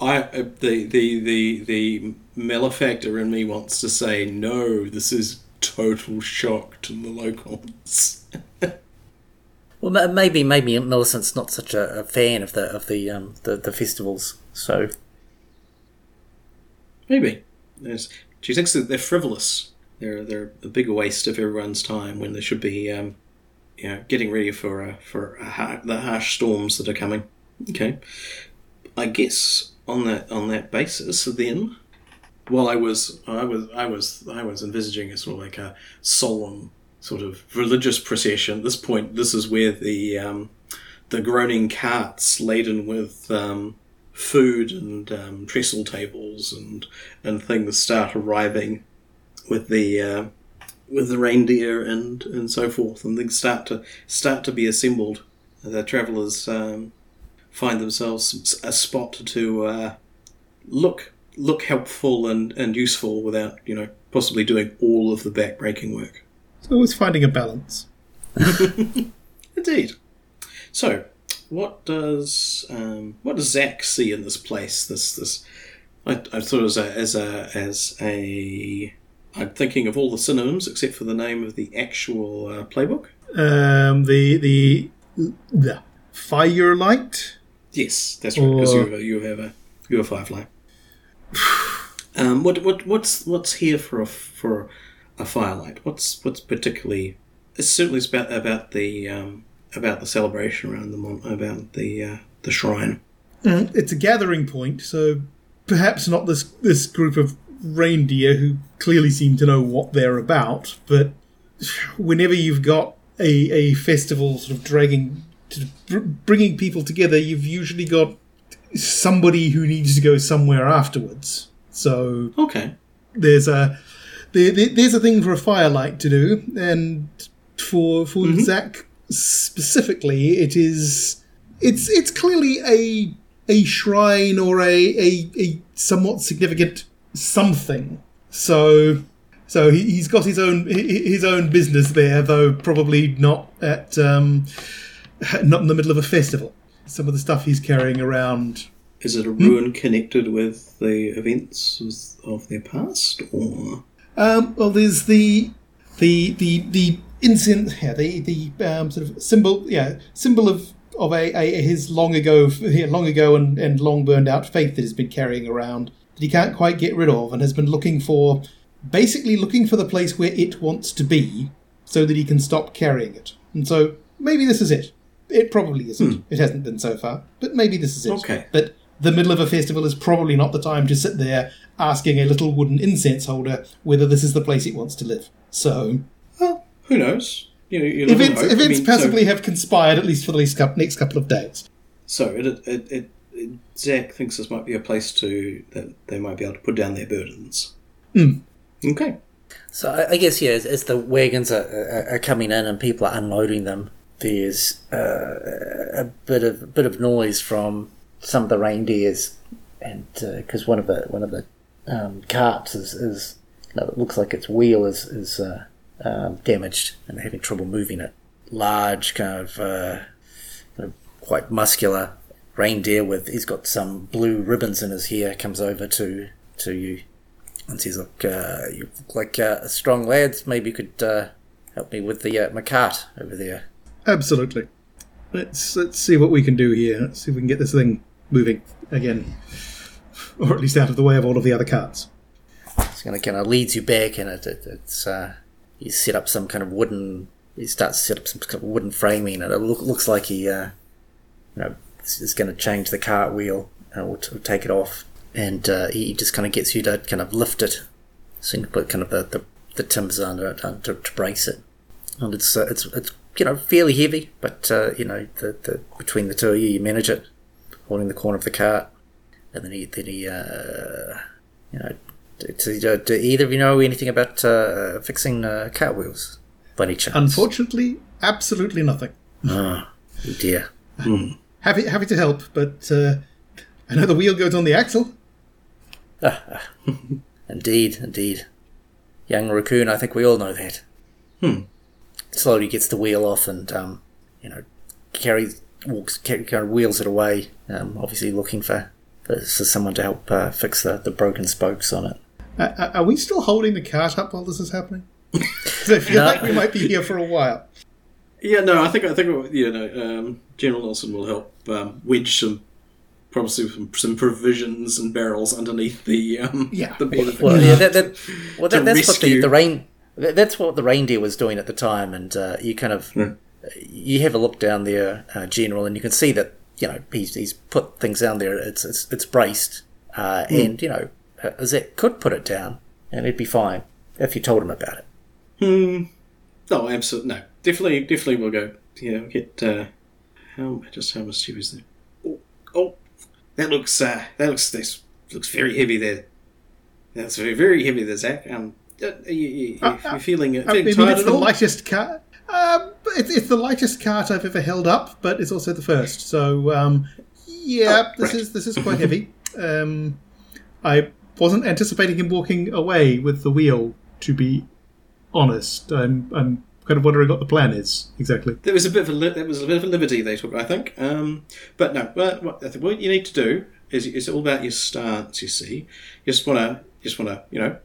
I uh, the the the the malefactor in me wants to say no. This is total shock to the locals. (laughs) well, maybe maybe Millicent's not such a, a fan of the of the um, the, the festivals, so Maybe. There's, she thinks that they're frivolous. They're they're a bigger waste of everyone's time when they should be, um, you know, getting ready for uh, for a har- the harsh storms that are coming. Okay, I guess on that on that basis, then Well, I was, I was, I was, I was envisaging a sort of like a solemn sort of religious procession. At this point, this is where the um, the groaning carts laden with um, food and um, trestle tables and and things start arriving with the uh, with the reindeer and and so forth, and things start to start to be assembled. The travellers um, find themselves a spot to uh, look look helpful and, and useful without you know possibly doing all of the backbreaking work. It's always finding a balance. (laughs) Indeed. So, what does um, what does Zach see in this place? This this I, I thought it was a, as a as a I'm thinking of all the synonyms except for the name of the actual uh, playbook. Um, the the the firelight. Yes, that's right. Because you have a, you have a you have a firefly. (sighs) Um, what what what's what's here for a for a firelight? What's what's particularly? It's certainly about about the um, about the celebration around the mon- about the uh, the shrine. It's a gathering point, so perhaps not this this group of reindeer who clearly seem to know what they're about. But whenever you've got a a festival sort of dragging, bringing people together, you've usually got somebody who needs to go somewhere afterwards. So Okay. there's a there, there- there's a thing for a firelight to do, and for for Zach specifically, it is it's it's clearly a a shrine or a a, a somewhat significant something. So so he, he's got his own hi- hi- his own business there, though probably not at um, not in the middle of a festival. Some of the stuff he's carrying around Is it a ruin connected with the events of- of their past, or Um, well, there's the the the the incense, yeah, the the um, sort of symbol, yeah, symbol of of a, a his long ago, yeah, long ago and, and long burned out faith that he's been carrying around that he can't quite get rid of, and has been looking for, basically looking for the place where it wants to be, so that he can stop carrying it. And so maybe this is it. It probably isn't. Hmm. It hasn't been so far, but maybe this is it. Okay. But the middle of a festival is probably not the time to sit there asking a little wooden incense holder whether this is the place it wants to live. So well, who knows? You know, you never events know. I mean, passively so, have conspired at least for the next couple, next couple of days. so it, it, it, it, Zach thinks this might be a place to that they might be able to put down their burdens. Hmm. Okay. So I, I guess yeah, as, as the wagons are, are, are coming in and people are unloading them, there's uh, a bit of a bit of noise from some of the reindeers, and because one of the one of the um, carts is, is know, it looks like its wheel is is uh, um, damaged and having trouble moving it. Large, kind of, uh, kind of quite muscular reindeer with he's got some blue ribbons in his hair comes over to to you and says, "Look, uh, you look like uh, strong lad. Maybe you could uh, help me with the uh, my cart over there." Absolutely. Let's let's see what we can do here. Let's see if we can get this thing moving again, or at least out of the way of all of the other carts. It's going to kind of leads you back, and it, it it's uh, he set up some kind of wooden. He starts to set up some kind of wooden framing, and it look, looks like he, uh, you know, is, going to change the cart wheel or, t- take it off, and uh, he just kind of gets you to kind of lift it, so you can put kind of the, the, the timbers under it uh, to, to brace it, and it's uh, it's it's you know fairly heavy, but uh, you know the, the between the two of you, you manage it, holding the corner of the cart, and then he then he uh, you know do, do, do either of you know anything about uh, fixing uh, cart wheels by any chance? Unfortunately, absolutely nothing. Oh, dear. Happy happy to help, but uh, I know the wheel goes on the axle. (laughs) Indeed, indeed. Young raccoon, I think we all know that. Hmm. Slowly gets the wheel off and, um, you know, carries, walks, carry, kind of wheels it away, um, obviously looking for, for, for someone to help uh, fix the, the broken spokes on it. Uh, are we still holding the cart up while this is happening? (laughs) I feel No. like we might be here for a while. Yeah, no, I think I think you know um, General Nelson will help um, wedge some probably some, some provisions and barrels underneath the um, Yeah. the bed Well, yeah, that, that, well, that, that's what the, the rain. That- That's what the reindeer was doing at the time, and uh, you kind of you have a look down there, uh, General, and you can see that you know he's, he's put things down there. It's it's, it's braced, uh, and you know uh, Zach could put it down, and it'd be fine if you told him about it. Hmm. Oh, absolutely. No, definitely, definitely we'll go. Yeah, we'll get. Uh, how just how much was there? Oh, oh, that looks. Uh, that looks. This looks very heavy there. That's very, very heavy there, Zach. Um, uh, you, you, Uh, you're feeling, uh, I feeling mean, it's the all? lightest cart. Um, it's, it's the lightest cart I've ever held up, but it's also the first. So, um, yeah, Oh, this right. is this is quite heavy. Um, I wasn't anticipating him walking away with the wheel. To be honest, I'm I'm kind of wondering what the plan is exactly. There was a bit of a li- there was a bit of a liberty they took, I think. Um, but no, what, what, what you need to do is it's all about your stance. You see, you just want to just want to you know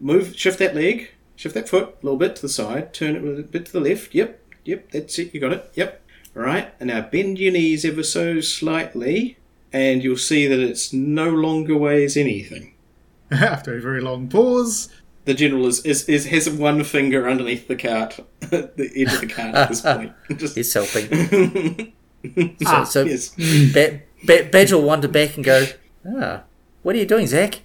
move, shift that leg, shift that foot a little bit to the side, turn it a bit to the left. Yep, yep, that's it. You got it. Yep. All right, and now bend your knees ever so slightly, and you'll see that it's no longer weighs anything. (laughs) After a very long pause, The general is, is, is has one finger underneath the cart, (laughs) the edge of the cart at this point. (laughs) Just He's helping. so so yes. ba- ba- Badge will wander back and go, ah, what are you doing, Zach?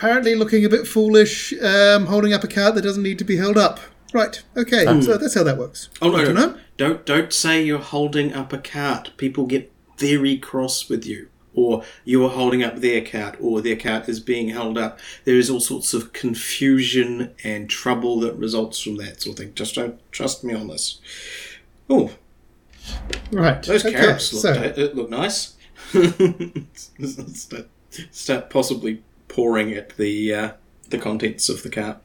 Apparently looking a bit foolish, um, holding up a cart that doesn't need to be held up. Right. Okay. So that's how that works. Oh no, no. Don't don't say you're holding up a cart. People get very cross with you. Or you're holding up their cart, or their cart is being held up. There is all sorts of confusion and trouble that results from that sort of thing. Just don't trust me on this. Oh, Right. those okay, carrots look, so- uh, look nice. (laughs) start, start possibly pouring at the uh, the contents of the cart.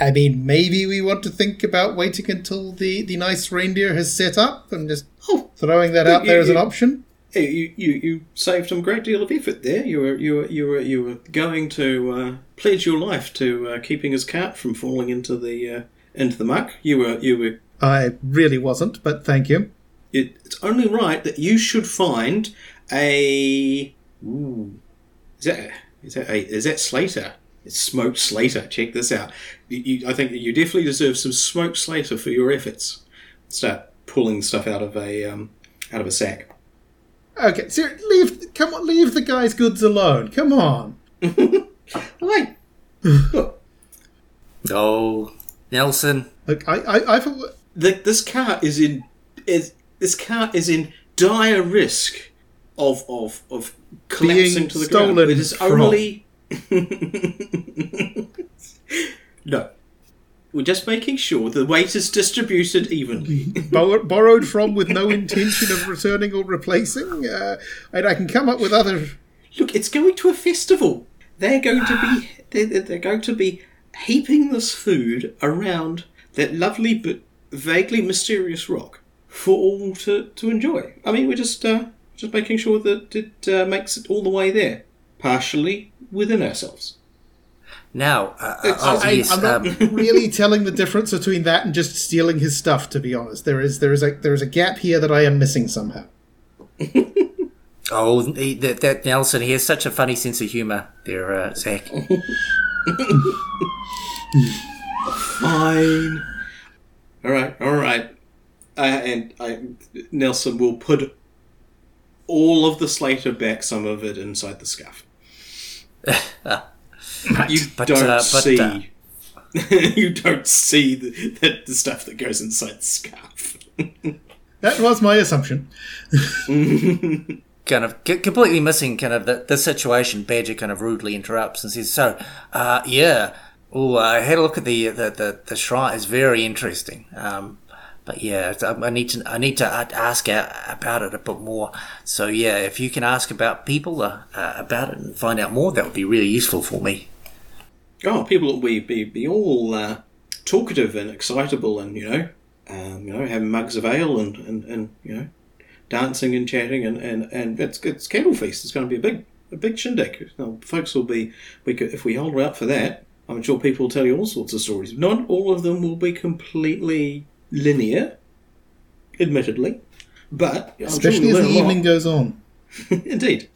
I mean, maybe we want to think about waiting until the, the nice reindeer has set up and just Oh, throwing that out You- there as an option. You, you, you saved a great deal of effort there. You were you were you were you were going to uh, pledge your life to uh, keeping his cart from falling into the uh, into the muck. You were you were. I really wasn't, but thank you. It, it's only right that you should find a. Ooh, is that is that a, is that Slater? It's smoked Slater. Check this out. You, you, I think that you definitely deserve some smoked Slater for your efforts. Start pulling stuff out of a um, out of a sack. Okay, so leave. Come on, leave the guy's goods alone. Come on. (laughs) Wait. (laughs) Oh, Nelson. Look, I, I, I for- the, this car is in is this car is in dire risk of of of collapsing Being to the stolen ground. It is from. only (laughs) no. We're just making sure the weight is distributed evenly. (laughs) bor- borrowed from with no intention of returning or replacing, uh, and I can come up with other. Look, it's going to a festival. They're going to be (gasps) they're, they're going to be heaping this food around that lovely but vaguely mysterious rock for all to, to enjoy. I mean, we're just uh, just making sure that it uh, makes it all the way there, partially within ourselves. Now, uh, uh, I, yes, I'm not um, (laughs) really telling the difference between that and just stealing his stuff. To be honest, there is there is a there is a gap here that I am missing somehow. (laughs) oh, he- that, that Nelson, he has such a funny sense of humour there, uh, Zach. Fine. All right, all right. Uh, and I, Nelson will put all of the Slater back, some of it inside the scarf. (laughs) You But, don't uh, but, see. uh, (laughs) you don't see the, the, the stuff that goes inside the scarf. (laughs) That was my assumption. kind of c- completely missing kind of the, the situation. Badger kind of rudely interrupts and says, "So, uh, yeah, oh, I had a look at the the, the, the shrine. It's very interesting. Um, but yeah, I I need to I need to ask out about it a bit more. So yeah, if you can ask about people uh, uh, about it and find out more, that would be really useful for me. Oh, people will be be, be all uh, talkative and excitable, and you know, um, you know, having mugs of ale and, and, and you know, dancing and chatting, and, and, and it's it's Candle Feast. It's going to be a big a big shindig. Know, folks will be we could, if we hold out for that. I'm sure people will tell you all sorts of stories. Not all of them will be completely linear, admittedly, but I'm Especially we'll as the evening goes on. (laughs) Indeed.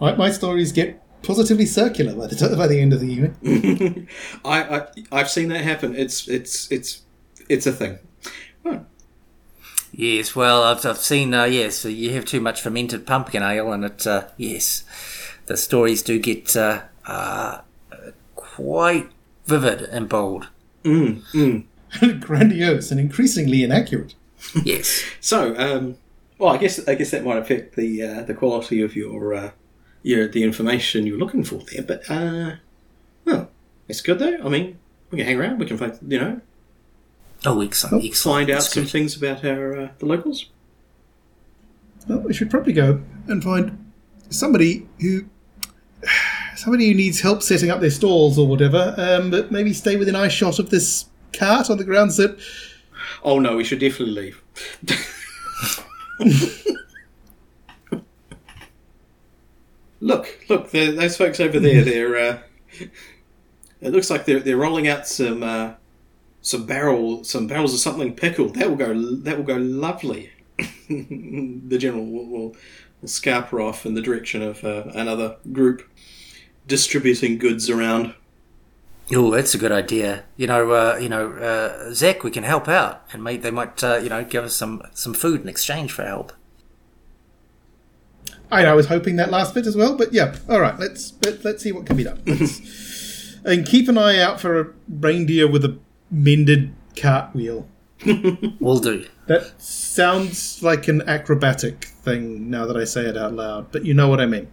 My, my stories get positively circular by the t- by the end of the evening. (laughs) I, I I've seen that happen. It's it's it's it's a thing. Right. Yes, well, I've, I've seen, uh, yes, you have too much fermented pumpkin ale, and it, uh, yes, the stories do get uh, uh, quite vivid and bold. Mm, mm. (laughs) Grandiose and increasingly inaccurate. Yes. So, um, well, I guess I guess that might affect the uh, the quality of your uh, your the information you're looking for there. But uh, well, it's good though. I mean, we can hang around. We can find you know Oh, excellent. excellent. find out That's some good. things about our uh, the locals. Well, we should probably go and find somebody who (sighs) somebody who needs help setting up their stalls or whatever. Um, but maybe stay within eye shot of this cart on the ground, that Oh no, we should definitely leave. look, look, those folks over there. They're. Uh, it looks like they're they're rolling out some uh, some barrel some barrels of something pickled. That will go. That will go lovely. (laughs) the general will, will, will scamper off in the direction of uh, another group distributing goods around. Oh, that's a good idea. You know, uh, you know, uh, Zach, we can help out, and may, they might, uh, you know, give us some some food in exchange for help. I, I was hoping that last bit as well. But yeah, all right. Let's let, let's see what can be done. (laughs) And keep an eye out for a reindeer with a mended cartwheel. (laughs) We'll do. That sounds like an acrobatic thing now that I say it out loud, but you know what I mean.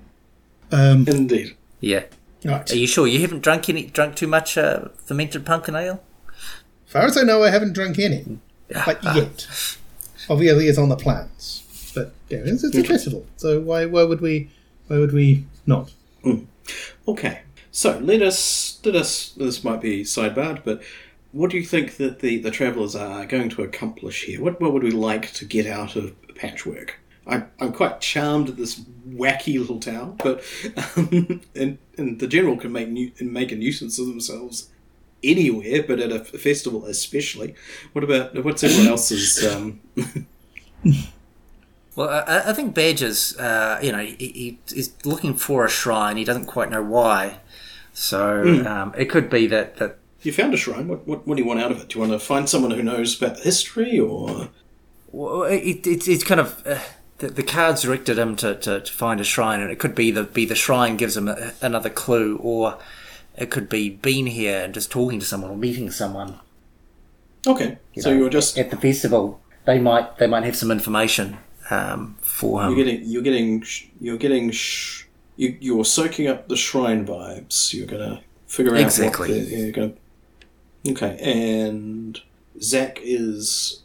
Um, Indeed. Yeah. Right. Are you sure you haven't drunk any, drunk too much uh, fermented pumpkin ale? As far as I know, I haven't drunk any, ah, but ah. yet. Obviously, it's on the plans. But yeah, it's, it's a festival, so why why would we why would we not? Mm. Okay, so let us let us. This might be sidebarred, but what do you think that the the travellers are going to accomplish here? What what would we like to get out of Patchwork? I'm I'm quite charmed at this wacky little town, but um, (laughs) and and the general can make nu- make a nuisance of themselves anywhere, but at a festival especially. What about what's everyone else's? Um, (laughs) Well, I, I think Badger's, uh, you know, he, he is looking for a shrine. He doesn't quite know why. So um, it could be that, that you found a shrine. What, what what do you want out of it? Do you want to find someone who knows about the history, or well, it, it, it's kind of uh, the, the cards directed him to, to, to find a shrine, and it could be the be the shrine gives him a, another clue, or it could be being here and just talking to someone or meeting someone okay? so know, you're just at the festival. They might they might have some information um, for him. You're getting, you're getting, you're getting, sh- you, you're soaking up the shrine vibes. You're gonna figure out Exactly. The, you're gonna, okay, and Zach is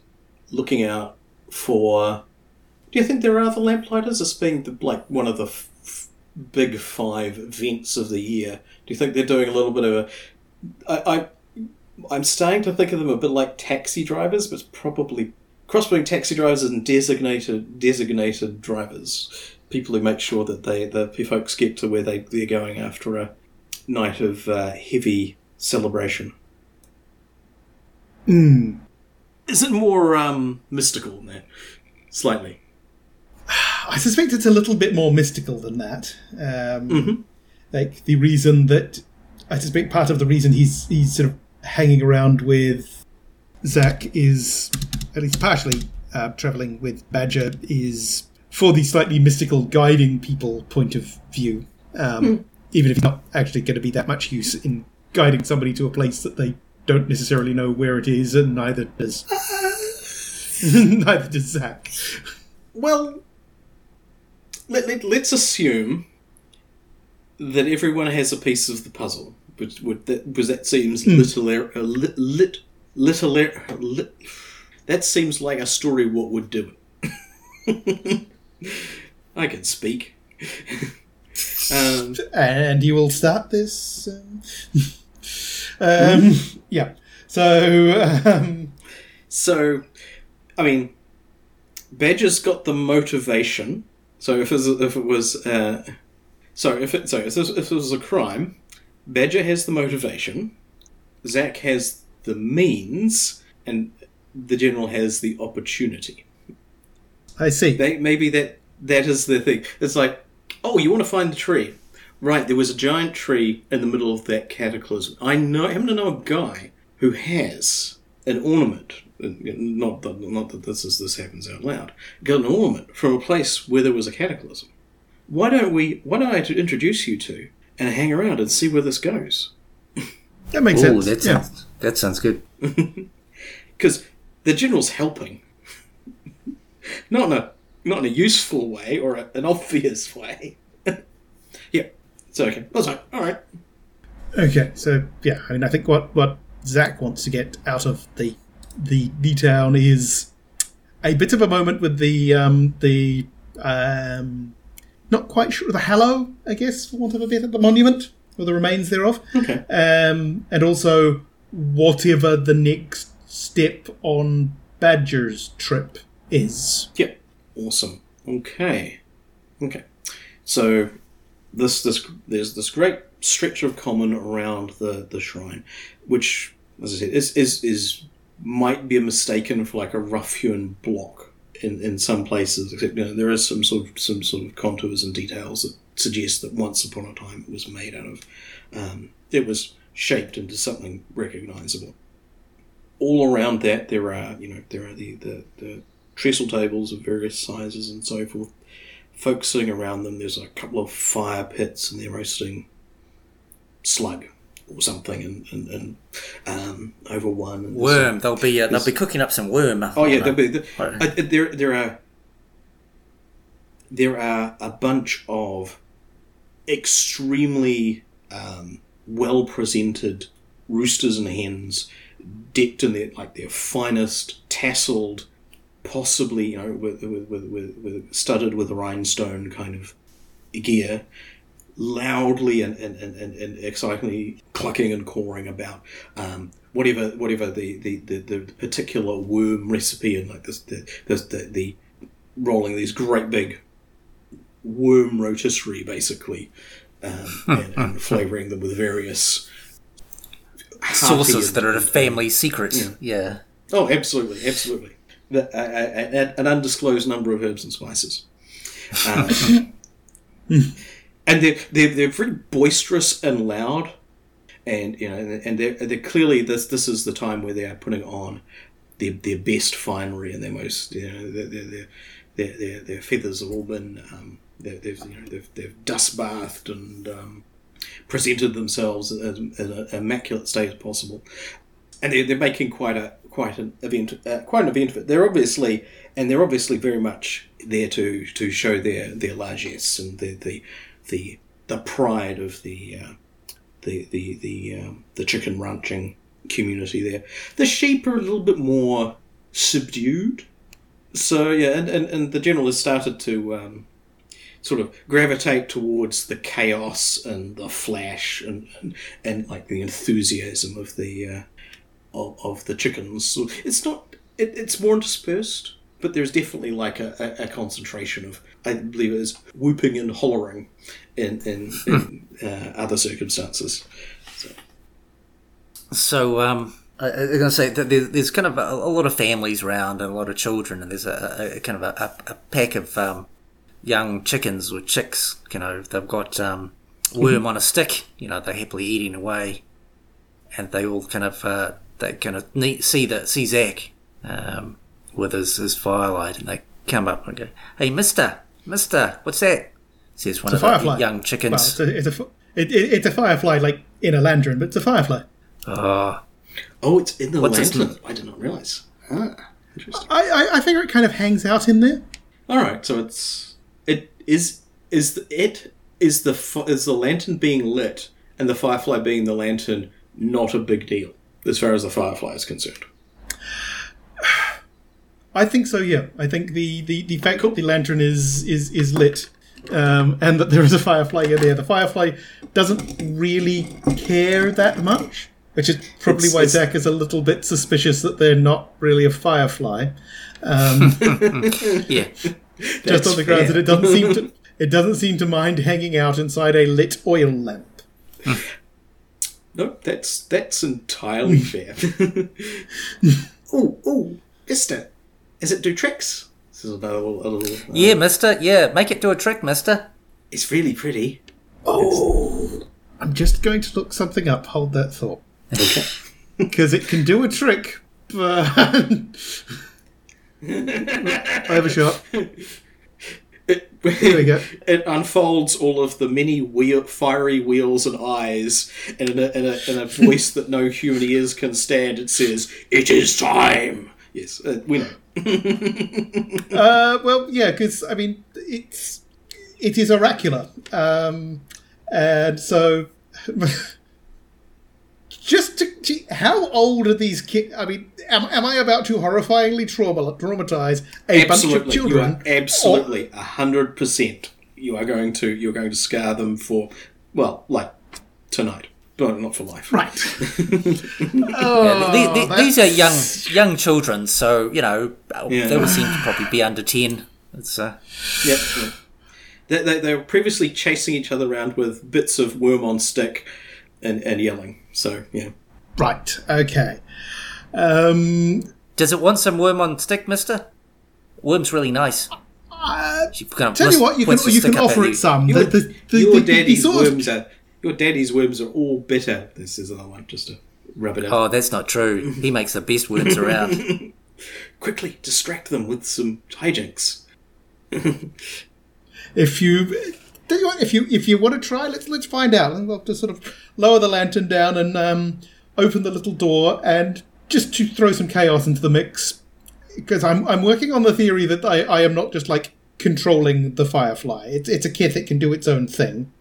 looking out for. Do you think there are other lamplighters? This being the, like one of the f- f- big five events of the year. Do you think they're doing a little bit of a? I, I I'm starting to think of them a bit like taxi drivers, but it's probably cross between taxi drivers and designated designated drivers. People who make sure that they the folks get to where they they're going after a night of uh, heavy celebration. Hmm. Is it more um, mystical than that? Slightly. (sighs) I suspect it's a little bit more mystical than that. Um, Mhm. Like the reason that I suspect part of the reason he's he's sort of hanging around with Zach is at least partially uh, traveling with Badger is for the slightly mystical guiding people point of view. Um, Even if it's not actually going to be that much use in guiding somebody to a place that they don't necessarily know where it is, and neither does (laughs) neither does Zach. Well, let, let, let's assume that everyone has a piece of the puzzle, which would that because that seems literal, uh, lit, lit, lit, that seems like a story what would do it. (laughs) I can speak. (laughs) um, and you will start this. Um, (laughs) um, Yeah. So, um, So, I mean, Badger's got the motivation. So if it was, if it was uh, so if it so if this, if it was a crime, Badger has the motivation, Zach has the means, and the general has the opportunity. I see. They, maybe that that is the thing. It's like, oh, you want to find the tree, right? There was a giant tree in the middle of that cataclysm. I know. I happen to know a guy who has an ornament. Not that not that this is this happens out loud. Got an ornament from a place where there was a cataclysm. Why don't we? Why don't I introduce you to? and hang around and see where this goes. (laughs) That makes Oh, sense. that yeah. sounds that sounds good. (laughs) Because the general's helping, (laughs) not in a not in a useful way or a, an obvious way. yeah, so okay, that's fine. All right. Okay, so yeah, I mean, I think what what Zach wants to get out of the the the town is a bit of a moment with the um the um not quite sure the hallow, I guess, for want of a better, the monument or the remains thereof, Okay. um, and also whatever the next step on Badger's trip is. Yeah. Awesome. Okay. Okay. So this this there's this great stretch of common around the the shrine, which, as I said, is is is might be mistaken for like a rough hewn block in, in some places. Except you know there is some sort of some sort of contours and details that suggest that once upon a time it was made out of. Um, it was shaped into something recognizable. All around that there are you know there are the the, the trestle tables of various sizes and so forth. Folks sitting around them. There's a couple of fire pits, and they're roasting slug or something, and, and, and um, over one. And Worm. They'll be uh, they'll be cooking up some worm. Oh yeah, there'll be, uh, there there are there are a bunch of extremely um, well presented roosters and hens, decked in their like their finest tasseled, possibly you know with with with, with, with studded with a rhinestone kind of gear. Loudly and, and, and, and, and excitingly clucking and cawing about um, whatever whatever the, the, the, the particular worm recipe and like this the the, the, the rolling these great big worm rotisserie basically um, and, and flavoring them with various Sauces that are a family secret. Yeah. Oh, absolutely, absolutely. The, a, a, an undisclosed number of herbs and spices. (laughs) Um, and they're, they're, they're very boisterous and loud. And, you know, and they're, they're clearly, this, this is the time where they are putting on their, their best finery and their most, you know, their, their, their, their, their, feathers have all been, um, they've, you know, they've, they've dust bathed and um, presented themselves in an immaculate state as possible and they're, they're making quite a quite an event uh, quite an event of it. They're obviously and they're obviously very much there to to show their their largesse and the the the, the pride of the uh, the the the um, the chicken ranching community there. The sheep are a little bit more subdued. So yeah, and, and, and the general has started to um, sort of gravitate towards the chaos and the flash and, and, and like the enthusiasm of the uh, of, of the chickens. So it's not it, it's more dispersed, but there's definitely like a, a, a concentration of I believe it is whooping and hollering in in, in uh, other circumstances. So, So, um, I, I was going to say that there's, there's kind of a, a lot of families around and a lot of children, and there's a, a, kind of a, pack of um, young chickens or chicks. You know, they've got um, worm on a stick. You know, they're happily eating away, and they all kind of uh, they kind of see that see Zach um, with his, his firelight, and they come up and go, "Hey, Mister, Mister, what's that?" Says one It's a of the firefly. young Well, chickens. it's a, it's a, it, it, it's a firefly like in a lantern, but it's a firefly. oh, oh, it's in the What's this lantern. I did not realize. Ah, interesting. I, I, I figure it kind of hangs out in there. All right, so it's it is is the, it is the is the lantern being lit and the firefly being the lantern not a big deal as far as the firefly is concerned. I think so. Yeah, I think the the, the fact that the lantern is is is lit, um, and that there is a firefly in there. The firefly doesn't really care that much, which is probably It's- why it's- Zach is a little bit suspicious that they're not really a firefly. Um, (laughs) (laughs) yeah. just That's on the grounds fair. that it doesn't seem to (laughs) it doesn't seem to mind hanging out inside a lit oil lamp. No, that's that's entirely fair. oh, oh, Mister, is it do tricks? This is another little. A little uh, Yeah, mister. Yeah, make it do a trick, mister. it's really pretty. Oh, I'm just going to look something up. Hold that thought. Okay. (laughs) because it can do a trick, but (laughs) I have a shot. It, Here we go. (laughs) It unfolds all of the many wheel, fiery wheels and eyes, and in a, in, a, in a voice that no human ears can stand, it says, "It is time." Yes, uh, we know. (laughs) Uh, well, yeah, because I mean, it's it is oracular, um, and so (laughs) just to, gee, how old are these kids? I mean, am, am I about to horrifyingly trauma, traumatize a bunch of absolutely, children? absolutely a hundred percent. You are going to you're going to scar them for well, like tonight, but not for life. Right. (laughs) Yeah, oh, the- the- these are young young children, so you know Yeah. they would seem to probably be under ten. It's uh, Yep. yep. They, they, they were previously chasing each other around with bits of worm on stick and, and yelling. So, yeah. Right. Okay. Um, does it want some worm on stick, Mister? Worm's really nice. uh, She kind of tell you what, you can you can stick up at offer you. it some. Your, The- the- the- your the- the daddy's sort of- are your daddy's worms are all bitter. This is another one, just to rub it out. Oh, that's not true. He (laughs) makes the best worms around. (laughs) Quickly distract them with some hijinks. (laughs) if you tell you what, if you if you want to try, let's let's find out. And we'll just sort of lower the lantern down and um, open the little door, and just to throw some chaos into the mix, because I'm I'm working on the theory that I, I am not just like controlling the firefly. It's it's a kid that can do its own thing.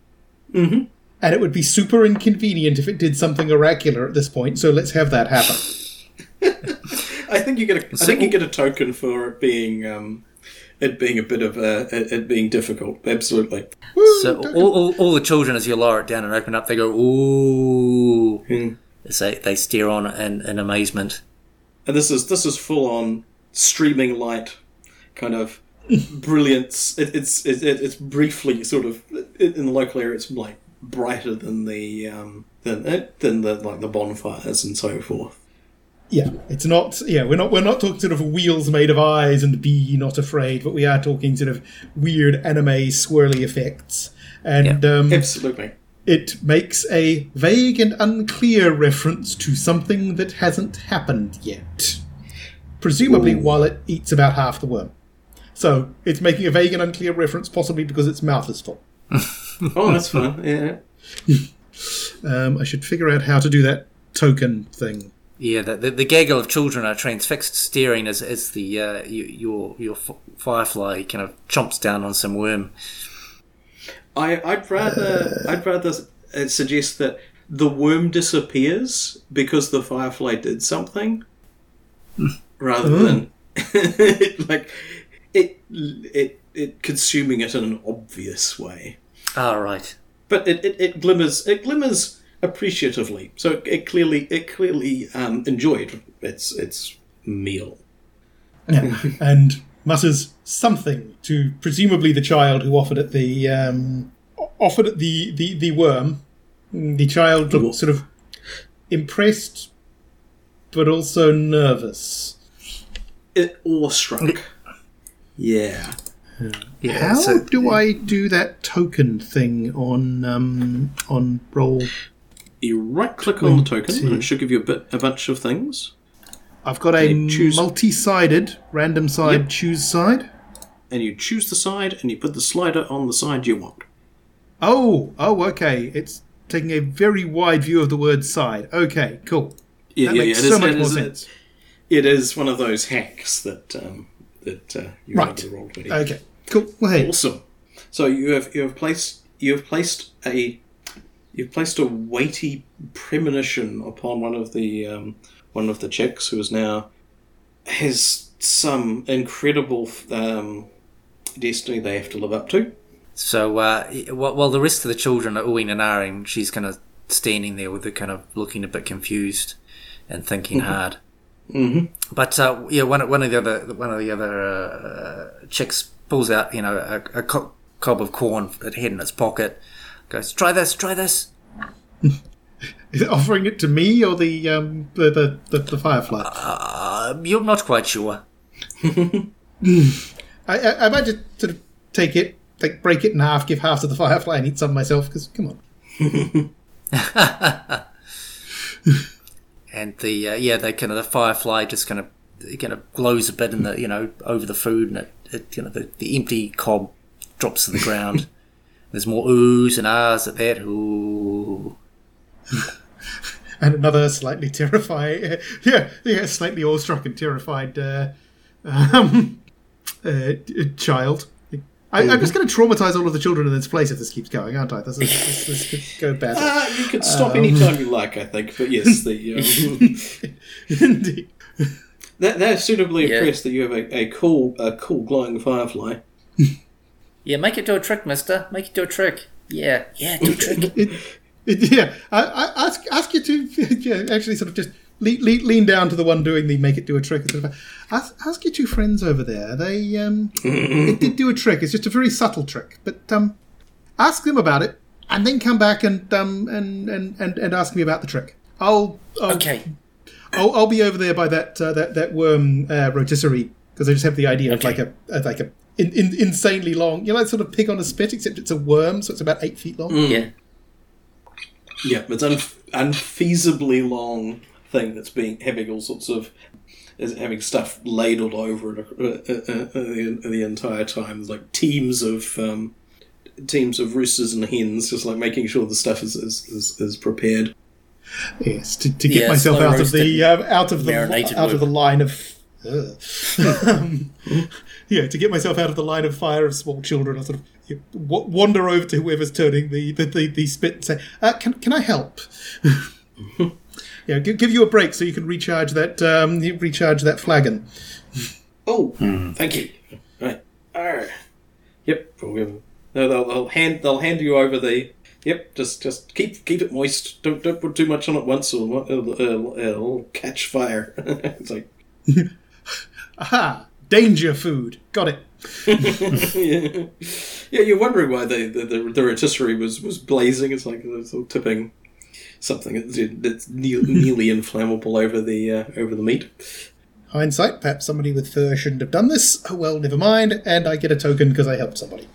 Mm-hmm. And it would be super inconvenient if it did something oracular at this point. So let's have that happen. (laughs) I think you get a, I think you get a token for it being um, it being a bit of a it, it being difficult. Absolutely. So all, all, all the children, as you lower it down and open up, they go ooh. Hmm. As they, they stare on in, in amazement. And this is this is full on streaming light, kind of brilliance. It, it's it, it, it's briefly sort of in the local area. It's like brighter than the um, than than the like the bonfires and so forth. Yeah, it's not. Yeah, we're not. We're not talking sort of wheels made of eyes and be not afraid, but we are talking sort of weird anime swirly effects, and um, Absolutely. it makes a vague and unclear reference to something that hasn't happened yet. Presumably, while it eats about half the worm. So it's making a vague and unclear reference, possibly because its mouth is full. (laughs) Oh, that's fun. Yeah. (laughs) Um, I should figure out how to do that token thing. Yeah, the, the, the gaggle of children are transfixed, staring as, as the uh, you, your your f- firefly kind of chomps down on some worm. I I'd rather I'd rather uh, suggest that the worm disappears because the firefly did something, (laughs) rather than (laughs) like it it it consuming it in an obvious way. Ah, right. But it, it, it glimmers it glimmers appreciatively. So it clearly it clearly um, enjoyed its its meal. Yeah, (laughs) and mutters something to presumably the child who offered it the um, offered it the, the the worm. The child Cool. looked sort of impressed, but also nervous. It awestruck. Yeah. Yeah. How so- do I do that token thing on um, on roll? You right click on the token and it should give you a bit a bunch of things. I've got a choose- multi-sided random side Yep. choose side. And you choose the side and you put the slider on the side you want. Oh, oh, okay. It's taking a very wide view of the word side. Okay, cool. Yeah, That yeah, makes yeah. It so is- much it more is- sense. It is one of those hacks that um, that uh, you Right. have to roll. Okay, cool. Well, hey, Awesome. So you have you have placed you have placed a you've placed a weighty premonition upon one of the um, one of the chicks who is now has some incredible um, destiny they have to live up to. So uh, while, while the rest of the children are oohing and ahhing, she's kind of standing there with it, kind of looking a bit confused and thinking hard. Mm-hmm. But uh, yeah, one one of the other one of the other uh, chicks pulls out you know a, a co- cob of corn that had in its pocket. Goes, try this, try this. (laughs) is it offering it to me or the um the the, the, the firefly? Uh, you're not quite sure. (laughs) I, I, I might just sort of take it, like break it in half, give half to the firefly, and eat some myself. Because come on, (laughs) And the uh, yeah, they kind of the firefly just kind of it kind of glows a bit in the you know over the food, and it, it you know the, the empty cob drops to the ground. (laughs) There's more oohs and ahs at that. Ooh. (laughs) and another slightly terrified, (laughs) yeah, yeah, slightly awestruck and terrified uh, um, uh, child. I, I'm just going to traumatize all of the children in this place if this keeps going, aren't I? This, is, this, this could go badly. Uh, you can stop anytime you like, I think. But yes, the, um, Indeed. They're, they're suitably Yeah. impressed that you have a, a cool, a cool glowing firefly. Yeah, make it do a trick, mister. Make it do a trick. Yeah, yeah, do a (laughs) trick. It, it, yeah, I, I ask ask you to (laughs) yeah, actually sort of just lean, lean, lean down to the one doing the make it do a trick. Sort of, ask, ask your two friends over there. They um, it did do a trick. It's just a very subtle trick, but um, ask them about it, and then come back and um and and and, and ask me about the trick. I'll, I'll Okay. I'll, I'll be over there by that uh, that that worm uh, rotisserie because I just have the idea of like a, a like a in, in, insanely long, you know, like sort of pig on a spit, except it's a worm, so it's about eight feet long. Yeah. Yeah, it's an unfeasibly long thing that's being having all sorts of is having stuff ladled over it uh, uh, uh, the, the entire time. There's like teams of um, teams of roosters and hens, just like making sure the stuff is is, is, is prepared. Yes, to, to get Yeah, myself out of the roasted, uh, out of the marinated out of the line of. Um, (laughs) yeah, to get myself out of the line of fire of small children, I sort of you know, wander over to whoever's turning the the, the, the spit and say, uh, "Can can I help?" (laughs) yeah, give, give you a break so you can recharge that um, recharge that flagon. Oh, thank you. Right. Arr. Yep. we'll- No, they'll, they'll hand they'll hand you over the. Yep. Just just keep keep it moist. Don't don't put too much on it once, or it'll, it'll, it'll catch fire. (laughs) it's like (laughs) Aha! Danger food. Got it. yeah. (laughs) yeah, you're wondering why the the, the, the rotisserie was, was blazing. It's like it's all tipping something that's, nearly inflammable over the uh, over the meat. Hindsight, perhaps somebody with fur shouldn't have done this. Oh well, never mind. And I get a token because I helped somebody.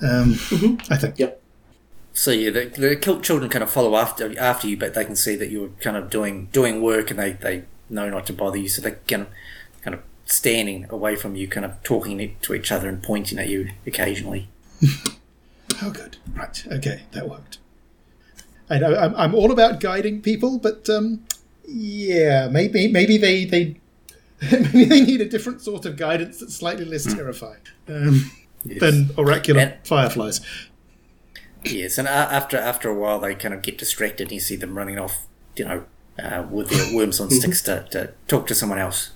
Um, I think. Yep. So yeah, the, the kilt children kind of follow after after you, but they can see that you're kind of doing doing work, and they, they know not to bother you, so they can kind of standing away from you, kind of talking to each other and pointing at you occasionally. (laughs) Oh, good. Right. Okay, that worked. I know I'm, I'm all about guiding people, but um, yeah, maybe maybe they they (laughs) maybe they need a different sort of guidance that's slightly less terrifying um, than oracular And- fireflies. Yes, and a- after after a while, they kind of get distracted, and you see them running off, you know, uh, with their worms on sticks to, to talk to someone else.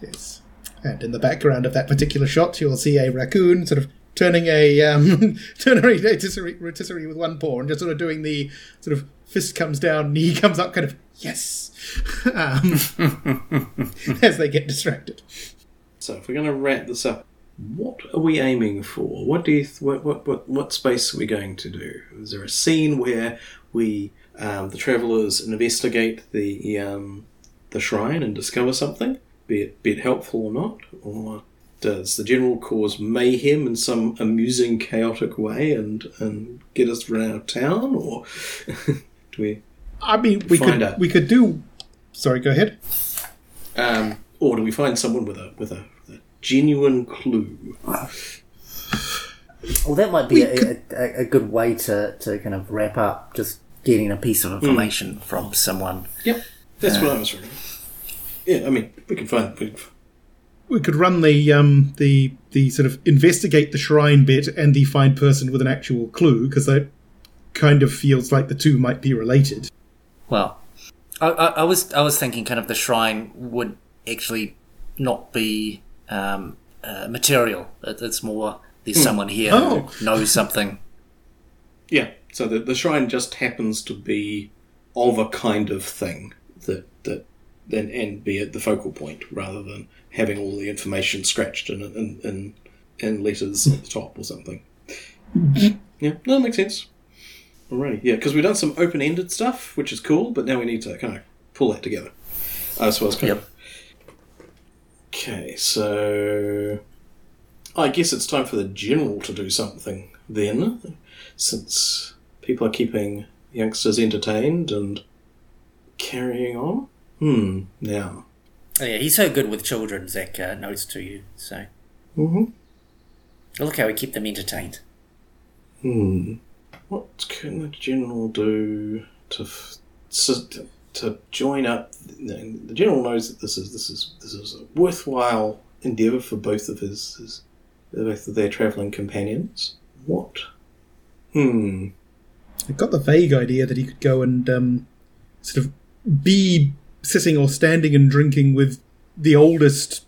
Yes. And in the background of that particular shot, you'll see a raccoon sort of turning a um, (laughs) turning a rotisserie, rotisserie with one paw and just sort of doing the sort of fist comes down, knee comes up, kind of yes, (laughs) um, (laughs) as they get distracted. So if we're going to wrap this up, what are we aiming for? What do you th- what, what what what space are we going to do? Is there a scene where we um, the travelers investigate the um, the shrine and discover something, be it be it helpful or not, or does the general cause mayhem in some amusing, chaotic way and and get us run out of town, or (laughs) do we, I mean, we Find could out. we could do. Sorry, go ahead. um, or do we find someone with a, with a genuine clue? Well, that might be a, a, a good way to, to kind of wrap up, just getting a piece of information from someone. Yep, that's what I was reading. Yeah, I mean, we could find. We, We could run the um, the the sort of investigate the shrine bit and the find person with an actual clue because that kind of feels like the two might be related. Well, I, I, I was I was thinking kind of the shrine would actually not be um, uh, material. It, it's more there's someone here Oh. who knows something. yeah, so the, the shrine just happens to be of a kind of thing that that and, and be at the focal point rather than having all the information scratched in in, in, in letters at the top or something. yeah, no, that makes sense. Alrighty, yeah, because we've done some open-ended stuff, which is cool, but now we need to kind of pull that together. I suppose. Kind Yep. of. Okay, so I guess it's time for the general to do something then, since people are keeping youngsters entertained and carrying on. Hmm. Now. Oh, yeah, he's so good with children. Zach uh, notes to you. So Mm-hmm. Look how we keep them entertained. Hmm. What can the general do to f- to, join up? The general knows that this is this is this is a worthwhile endeavour for both of his, his both of their travelling companions. What? Hmm. I got the vague idea that he could go and um, sort of be sitting or standing and drinking with the oldest,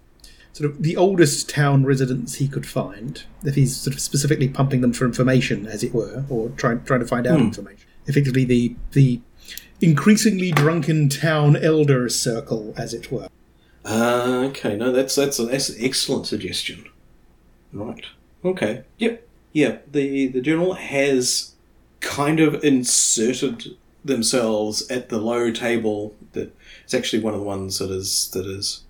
sort of the oldest town residents he could find. If he's sort of specifically pumping them for information, as it were, or trying trying to find out information. Effectively, the the increasingly drunken town elder circle, as it were. Uh, okay, no, that's that's that's an excellent suggestion. Right. Okay. Yep. Yeah. The the general has kind of inserted themselves at the low table. That it's actually one of the ones that is that is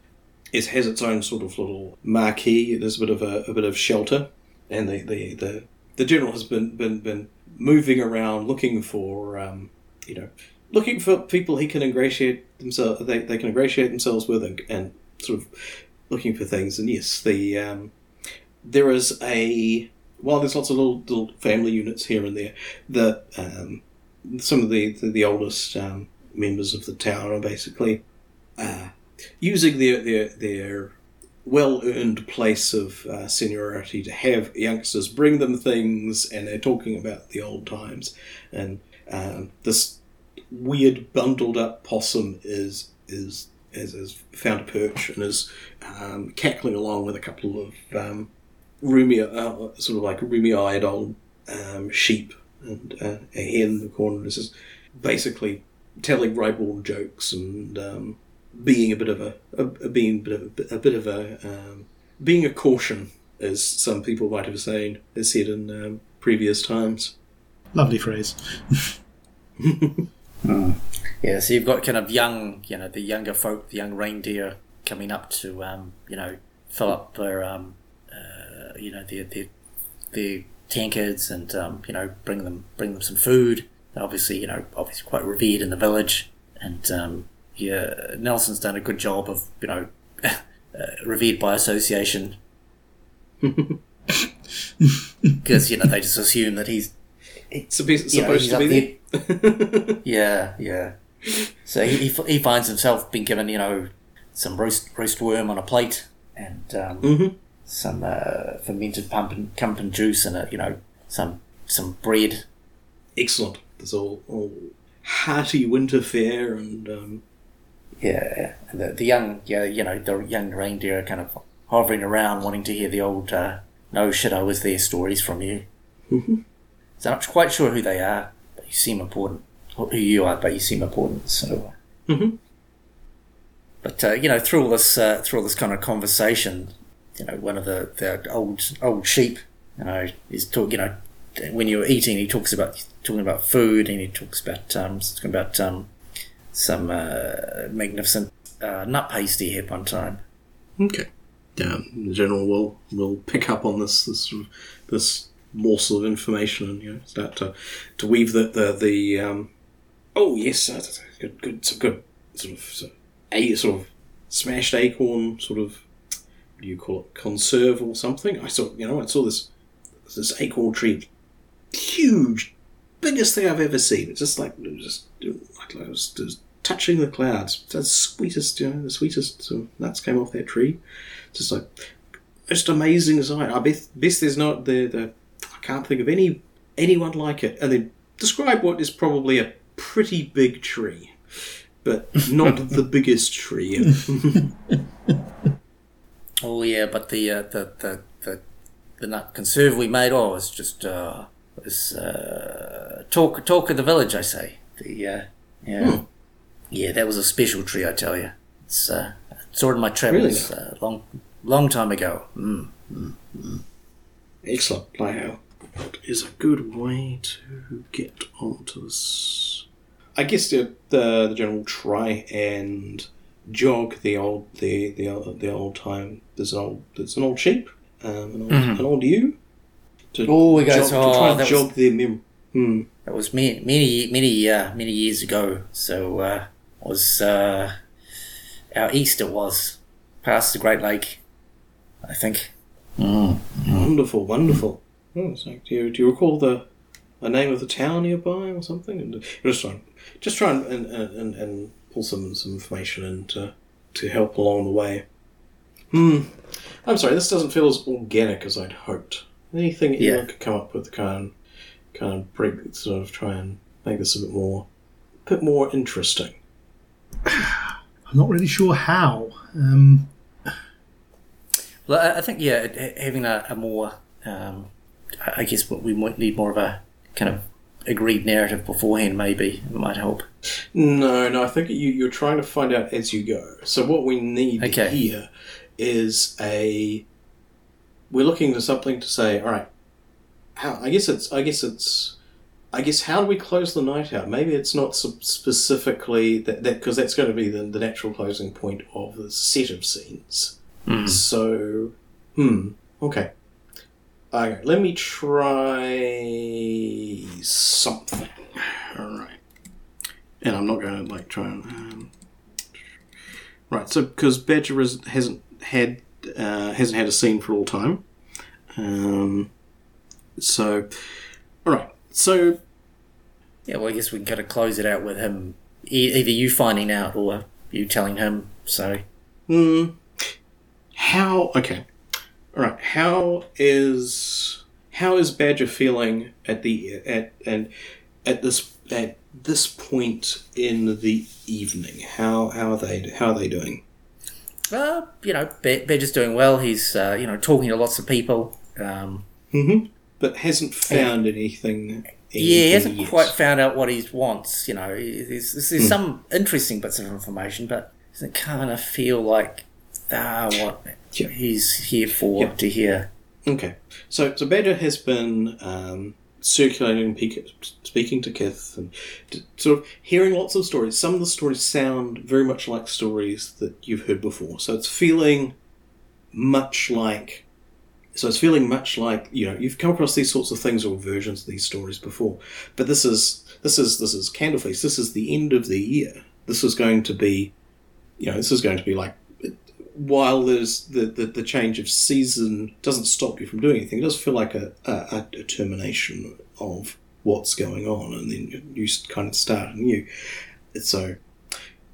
it has its own sort of little marquee. There's a bit of a, a bit of shelter, and the the, the the general has been been been moving around looking for um, you know looking for people he can ingratiate themselves they, they can ingratiate themselves with and, and sort of looking for things. And yes the um, there is a while there's lots of little, little family units here and there the um, some of the the, the oldest um, members of the town are basically uh, using their their their well earned place of uh, seniority to have youngsters bring them things and they're talking about the old times. And um, this weird bundled up possum is is has, has found a perch and is um, cackling along with a couple of um, roomy, uh, sort of like rheumy-eyed old um, sheep and uh, a hen in the corner. This is basically telling ribald jokes and um, being a bit of a, a, a being a bit of a, a bit of a um, being a caution, as some people might have saying has said in um, previous times. Lovely phrase. (laughs) Yeah, so you've got kind of young, you know, the younger folk, the young reindeer coming up to, um, you know, fill up their, um, uh, you know, their their, their tankards and, um, you know, bring them bring them some food. They're obviously, you know, obviously quite revered in the village, and um, yeah, Nelson's done a good job of, you know, (laughs) uh, revered by association. (laughs) Because you know they just assume that he's It's supposed, you know, supposed he's to be there. (laughs) yeah, yeah. So he, he, finds himself being given, you know, some roast roast worm on a plate and um, Mhm. some uh, fermented pumpkin pumpkin juice and a, you know some some bread. excellent. There's all, all hearty winter fare and um, Yeah, and the, the young yeah you know the young reindeer are kind of hovering around, wanting to hear the old uh, "No shit, I was there" stories from you. So I'm not quite sure who they are, but you seem important. Or who you are, but you seem important. So. Mhm. But uh, you know, through all this, uh, through all this kind of conversation, you know, one of the, the old old sheep, you know, is talk. You know, when you're eating, he talks about talking about food, and he talks about um, talking about um, some uh, magnificent uh, nut paste he had one time. okay. Yeah, the general will will pick up on this this this morsel of information and you know start to to weave the the, the um, oh yes, uh, good good some good sort of, of a sort of smashed acorn sort of what do you call it conserve or something. I saw you know I saw this this acorn tree huge biggest thing I've ever seen. It's just like it was just like I was, just touching the clouds. The sweetest, you know, the sweetest of nuts came off that tree. Just like just amazing sight. I bet best there's not the the can't think of any anyone like it. And then describe what is probably a pretty big tree, but not (laughs) the biggest tree. (laughs) Oh yeah, but the uh, the, the the the nut conserve we made, oh, it's just uh, was uh, talk talk of the village, I say. The uh, yeah, yeah, that was a special tree, I tell you. It's uh, it in my travels uh, long long time ago. Mm. Excellent. Playhouse. What is a good way to get onto this? I guess the the, the general try and jog the old the the the old time. There's an old there's an old sheep, um, an, old, an old ewe. To Oh, we got- jog, to oh, try and that was- jog their mem. Hmm. That was many many many uh, many years ago. So uh, was uh, our Easter was past the Great Lake, I think. Mm. wonderful, wonderful. Oh, it's like, do you do you recall the the name of the town nearby or something? And just try and just try and and, and, and pull some some information in to to help along the way. Hmm. I'm sorry, this doesn't feel as organic as I'd hoped. Anything that Yeah. anyone could come up with to kind of, kind of break, sort of try and make this a bit more, bit more interesting. (sighs) I'm not really sure how. Um, Well, I- I think yeah, it- it- having a, a more, um, I guess what we might need more of a kind of agreed narrative beforehand. Maybe it might help. No, no, I think you, you're trying to find out as you go. So what we need Okay. here is a. We're looking for something to say. All right, how? I guess it's. I guess it's. I guess how do we close the night out? Maybe it's not sp- specifically that because that's going to be the, the natural closing point of the set of scenes. So, hmm, okay. Okay, let me try something. All right and I'm not going to like try and um, right. So because Badger is, hasn't had uh, hasn't had a scene for all time, um, so all right. So Yeah, well, I guess we can kind of close it out with him, e- either you finding out or you telling him. So hmm, how okay, all right. How is how is Badger feeling at the at and at this at this point in the evening? How how are they how are they doing? Uh, you know, Badger's doing well. He's, uh, you know, talking to lots of people. Um, Mm-hmm. But hasn't found anything. yeah, he hasn't yet. quite found out what he wants. You know, there's, there's some interesting bits of information, but doesn't kind of feel like ah, what Yeah. he's here for Yeah. to hear. Okay, so so Badger has been um, circulating, speaking to Kith, and sort of hearing lots of stories. Some of the stories sound very much like stories that you've heard before. So it's feeling much like. So it's feeling much like you know you've come across these sorts of things or versions of these stories before, but this is this is this is Candleface. This is the end of the year. This is going to be, you know, this is going to be like while there's the, the, the change of season doesn't stop you from doing anything, it does feel like a, a, a termination of what's going on, and then you kind of start anew. So,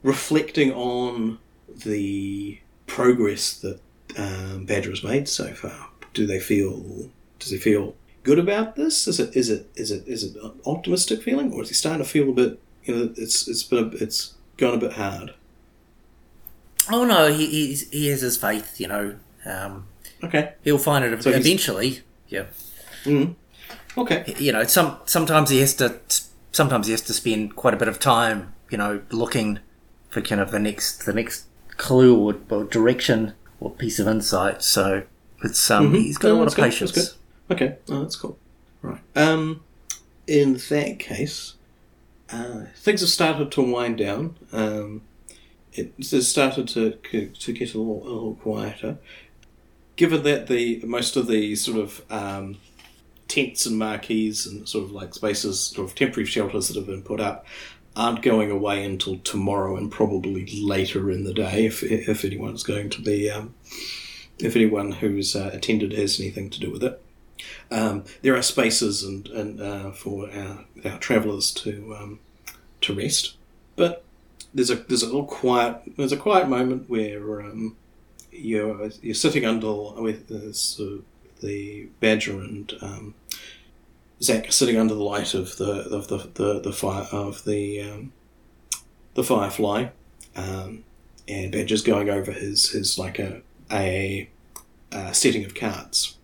reflecting on the progress that um, Badger has made so far, do they feel? Does he feel good about this? Is it is it is it is it an optimistic feeling, or is he starting to feel a bit? You know, it's it's been a, it's gone a bit hard. Oh no, he he's, he has his faith. You know, um, Okay. he'll find it So eventually. Yeah. Okay. you know, some sometimes he has to sometimes he has to spend quite a bit of time, you know, looking for kind of the next the next clue or, or direction or piece of insight. So it's um he's got No, a lot of good, patience. that's good. Okay, oh, that's cool. Right. Um, in that case, uh, things have started to wind down. Um, it started to to get a little, a little quieter. Given that the most of the sort of um, tents and marquees and sort of like spaces, sort of temporary shelters that have been put up, aren't going away until tomorrow and probably later in the day, if if anyone's going to be, um, if anyone who's uh, attended has anything to do with it. Um, there are spaces and, and uh, for our, our travellers to um, to rest, but there's a there's a little quiet there's a quiet moment where um, you're you're sitting under with uh, the badger and um, Zach sitting under the light of the of the the, the fire of the um, the firefly, um, and Badger's going over his his like a a, a setting of cards.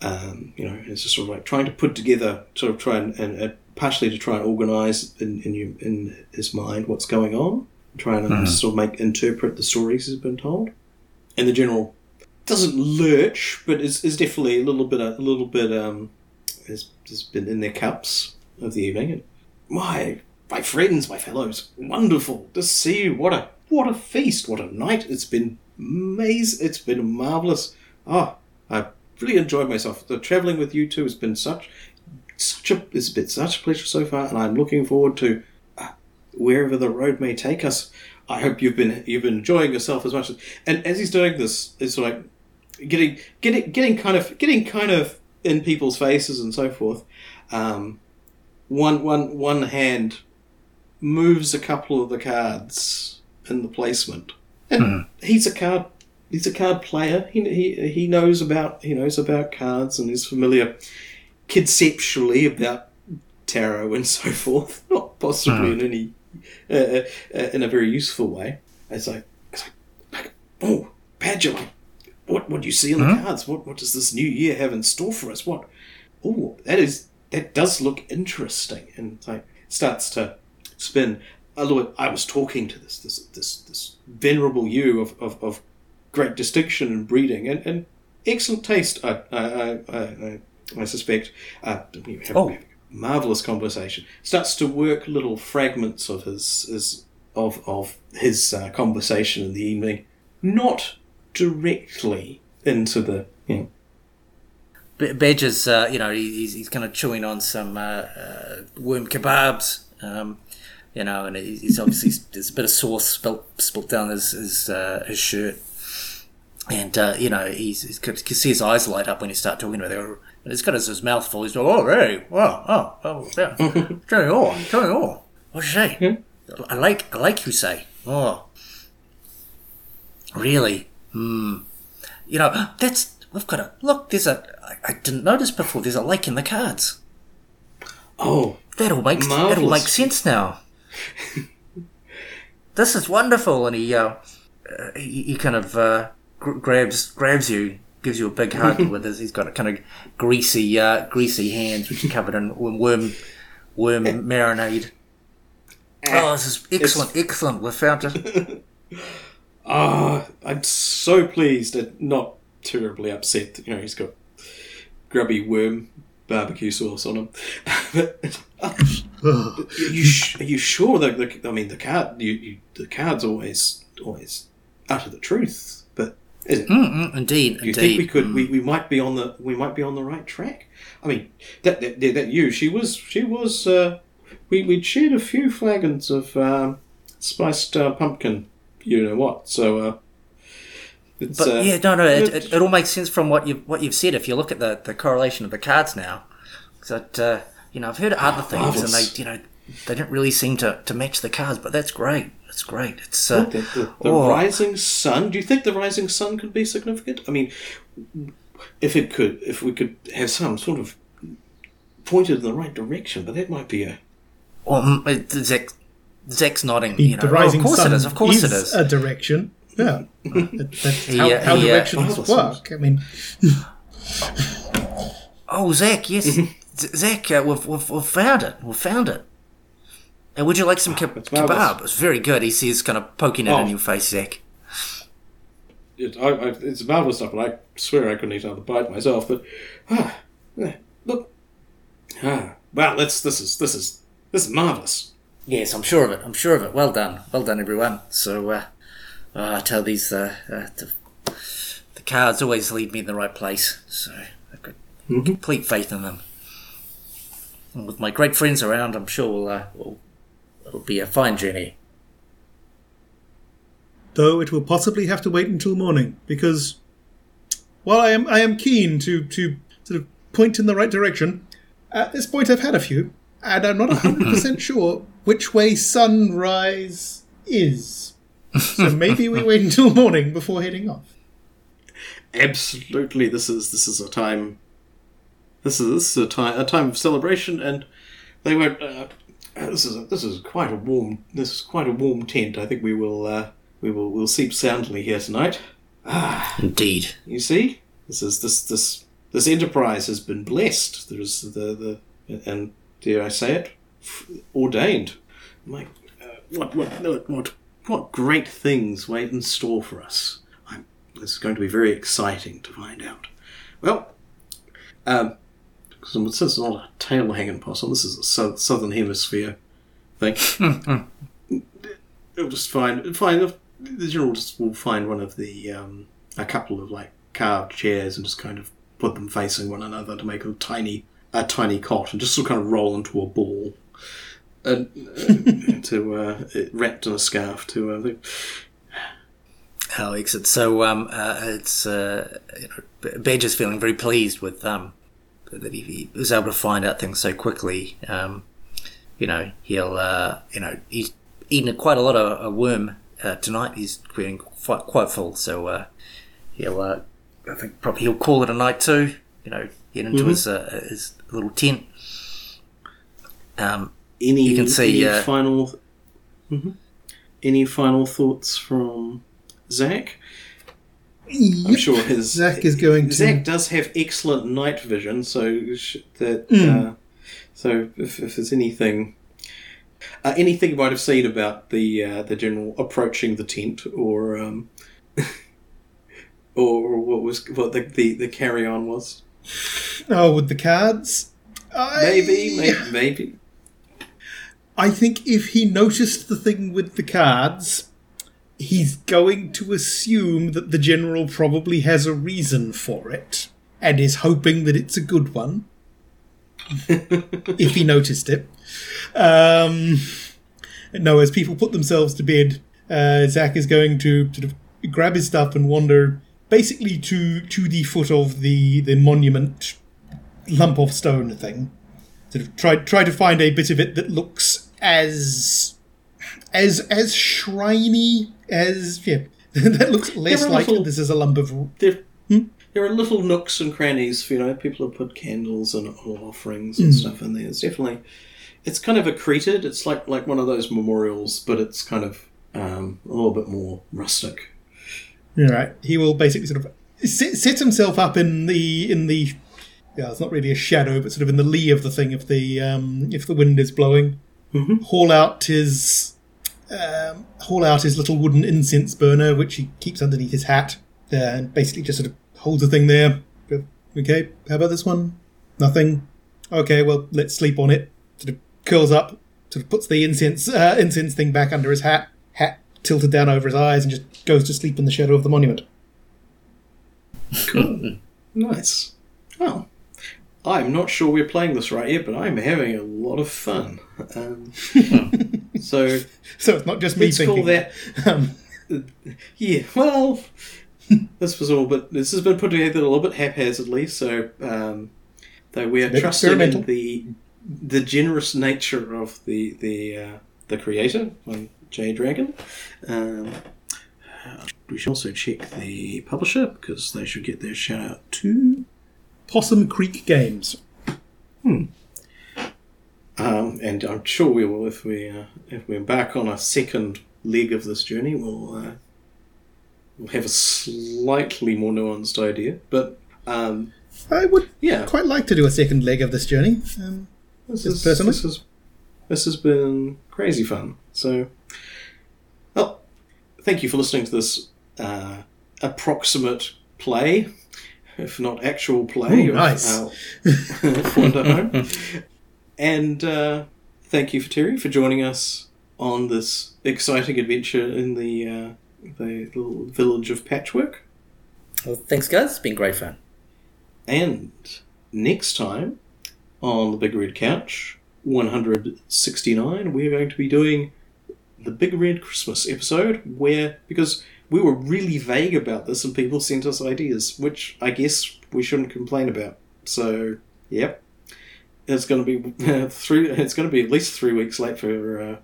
Um, you know, it's just sort of like trying to put together, sort of try and, and uh, partially to try and organise in in, you, in his mind what's going on, trying to sort of make interpret the stories he's been told, and the general doesn't lurch, but is, is definitely a little bit a little bit um has, has been in their cups of the evening. And my my friends, my fellows, wonderful to see you. What a what a feast! What a night! It's been amazing. It's been marvelous. Oh, I really enjoyed myself. The traveling with you two has been such such a it's been such a pleasure so far, and I'm looking forward to uh, wherever the road may take us. I hope you've been you've been enjoying yourself as much as. And as he's doing this, it's like getting getting getting kind of getting kind of in people's faces and so forth. Um, one one one hand moves a couple of the cards in the placement, and he's a card he's a card player. He, he he knows about he knows about cards and is familiar conceptually about tarot and so (laughs) forth. Not possibly in any uh, uh, uh, in a very useful way. It's like, it's like, like oh, Badger, like, what what do ewe see on the cards? What what does this new year have in store for us? What? Oh, that is that does look interesting, and like starts to spin. Look, I was talking to this this this this venerable you of, of, of great distinction and breeding and, and excellent taste. I I I, I, I suspect. Uh, we have, Oh. a marvelous conversation. Starts to work little fragments of his his of of his uh, conversation in the evening, not directly into the you know B- Badger's, uh, you know, he's, he's kind of chewing on some uh, uh, worm kebabs, um, you know, and he's obviously (laughs) there's a bit of sauce spilt, spilt down his his, uh, his shirt, and uh, you know he's, he's you can see his eyes light up when you start talking about it. And he's got his, mouth full. He's like, oh hey, wow, oh, oh, yeah, Johnny Orr, Johnny Orr. What you say? I like I like you say. Oh, really? Hmm. You know, that's we've got a look. There's a I, I didn't notice before. There's a lake in the cards. oh That all makes that all Marvellous. makes sense now. (laughs) this is wonderful, and he uh, uh, he, he kind of uh, grabs grabs you, gives you a big hug (laughs) with his. He's got a kind of greasy uh, greasy hands, which are covered in worm worm marinade. Oh, this is excellent, excellent. We found it. (laughs) Ah, I'm so pleased and not terribly upset that you know he's got grubby worm barbecue sauce on him. (laughs) are you sh- are you sure that the, I mean the card you, you the cards always always utter the truth, it? Mm-mm, indeed, Do you indeed. think we could we, we might be on the we might be on the right track? I mean that that, that, you she was she was uh, we we shared a few flagons of um, spiced uh, pumpkin, you know what? So uh, it's But uh, yeah, no, no, it, it- it, all makes sense from what you've what you've said. If you look at the, the correlation of the cards now, that uh, you know I've heard other things, and they you know they don't really seem to, to match the cards. But that's great. That's great. It's uh, the, the, the oh. rising sun. Do you think the rising sun could be significant? I mean, if it could, if we could have some sort of pointed in the right direction, but that might be a well, Zach, Zach's nodding. The, You know, the oh, rising of course sun it is. Of course it is. a direction. Yeah, (laughs) that's how, uh, how he, uh, directions marvellous. work. I mean, (laughs) Oh, Zach, yes, (laughs) Zach, uh, we've, we've we've found it. We've found it. And would you like some ke- kebab? It's very good. He says, kind of poking it Oh. in your face, Zach. it, I, I, it's marvelous stuff, and I swear I couldn't eat another bite myself. But ah, look, ah, wow, that's this is this is this is marvelous. Yes, I'm sure of it. I'm sure of it. Well done. Well done, everyone. So, uh, uh, I tell these, uh, uh, the, the cards always lead me in the right place. So, I've got complete faith in them. And with my great friends around, I'm sure we'll, uh, we'll, it'll be a fine journey. though it will possibly have to wait until morning because while I am I am keen to to sort of point in the right direction, at this point I've had a few, and I'm not hundred percent (laughs) sure which way sunrise is. So maybe we wait until morning before heading off. Absolutely, this is this is a time. This is this is a time a time of celebration, and they went. Uh, uh, this is a, this is quite a warm. This is quite a warm tent. I think we will uh, we will we'll sleep soundly here tonight. Ah, Indeed. You see, this is this this this enterprise has been blessed. There's the the and dare I say it, f- ordained. My, uh, what what what what what great things wait in store for us. I'm, this is going to be very exciting to find out. Well, um, because this is not a tail hanging possum. This is a sou- southern hemisphere thing. It'll just find find the general just will find one of the um, a couple of like carved chairs and just kind of put them facing one another to make a tiny a tiny cot and just sort of kind of roll into a ball and uh, (laughs) to uh, wrapped in a scarf to uh, the. So um, uh, it's uh, you know, Badger's feeling very pleased with um, that he, he was able to find out things so quickly. Um, you know, he'll uh, you know he's eaten quite a lot of a worm uh, tonight. He's feeling quite quite full, so uh, he'll uh, I think probably he'll call it a night too. You know, get into his uh, his little tent. Um, Any You can see, any final Mhm. any final thoughts from Zach? I'm sure his Zach is going to. Zach does have excellent night vision, so sh- that Hmm. uh, so if, if there's anything uh, anything you might have seen about the uh, the general approaching the tent or um, (laughs) or what was what the the, the carry on was Oh, with the cards? I, maybe maybe maybe I think if he noticed the thing with the cards, he's going to assume that the general probably has a reason for it and is hoping that it's a good one. if he noticed it. Um, no, as people put themselves to bed, uh, Zach is going to sort of grab his stuff and wander basically to to the foot of the, the monument lump of stone thing sort of try try to find a bit of it that looks as as as shriny as yeah (laughs) that looks less like little- this is a lump of there Hmm? there are little nooks and crannies for you know people have put candles and offerings and stuff in there. It's definitely it's kind of accreted. It's like like one of those memorials, but it's kind of um, a little bit more rustic. all right he will basically sort of sit, sit himself up in the in the yeah it's not really a shadow but sort of in the lee of the thing if the um if the wind is blowing Mhm. haul out his um, haul out his little wooden incense burner which he keeps underneath his hat uh, and basically just sort of holds the thing there okay how about this one nothing okay well let's sleep on it sort of curls up sort of puts the incense uh, incense thing back under his hat hat tilted down over his eyes and just goes to sleep in the shadow of the monument Cool. Nice. Oh, I'm not sure we're playing this right yet, but I'm having a lot of fun. Um, (laughs) so (laughs) so it's not just me let's thinking call that. (laughs) um, (laughs) Yeah, well, this was all, but this has been put together a little bit haphazardly. So, um, though we are trusting in the the generous nature of the the uh, the creator, Jay Dragon. Um, we should also check the publisher because they should get their shout out to Possum Creek Games Um, and I'm sure we will if we uh, if we embark on a second leg of this journey. We'll uh, we'll have a slightly more nuanced idea, but um, I would yeah, quite like to do a second leg of this journey um, this is personally? this is this has been crazy fun. So, well, thank you for listening to this uh, approximate play, if not actual play. Ooh, nice. our (laughs) Wanderhome. (laughs) And uh, thank you for Terry for joining us on this exciting adventure in the uh, the little village of Patchwork. well, thanks, guys. It's been great fun. And next time on the Big Red Couch, 169, we're going to be doing the Big Red Christmas episode where, because we were really vague about this and people sent us ideas, which I guess we shouldn't complain about. So, yep. It's going to be (laughs) three. It's going to be at least three weeks late for uh,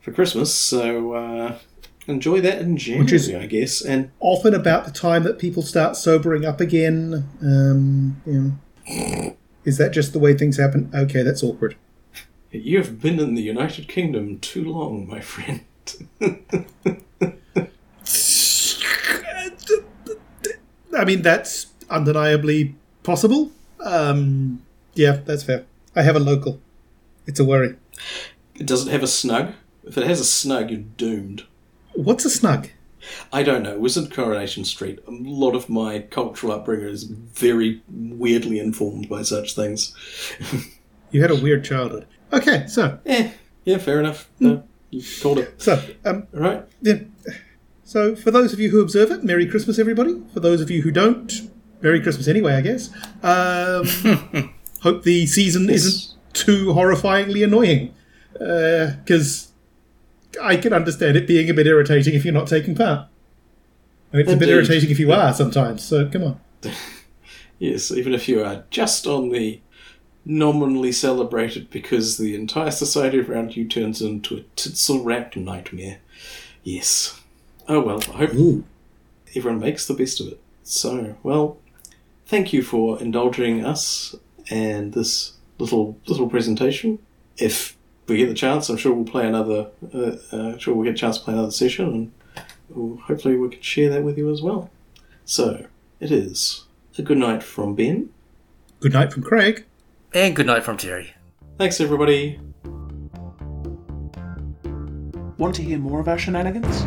for Christmas. So uh, enjoy that in January, is- I guess. And often about the time that people start sobering up again. Um, you know. Is that just the way things happen? Okay, that's awkward. You have been in the United Kingdom too long, my friend. (laughs) I mean, that's undeniably possible. Um, yeah, that's fair. I have a local. It's a worry. It doesn't have a snug. If it has a snug, you're doomed. What's a snug? I don't know. It was in Coronation Street. A lot of my cultural upbringing is very weirdly informed by such things. (laughs) You had a weird childhood. Okay, so eh, yeah, fair enough. No, you called it. so um, All right. yeah. So for those of you who observe it, Merry Christmas, everybody. For those of you who don't, Merry Christmas anyway, I guess. Um, (laughs) hope the season isn't too horrifyingly annoying, uh, because I can understand it being a bit irritating if you're not taking part. I mean, it's a bit irritating if you are sometimes. So come on. (laughs) Yes, even if you are just on the nominally celebrated because the entire society around you turns into a tinsel wrapped nightmare. Yes. Oh well, I hope Ooh. everyone makes the best of it. So, well, thank you for indulging us and this little little presentation. If we get the chance, I'm sure we'll play another. Uh, uh, sure, we'll get a chance to play another session, and we'll, hopefully we can share that with you as well. So, it is a good night from Ben. Good night from Craig. And good night from Terry. Thanks, everybody. Want to hear more of our shenanigans?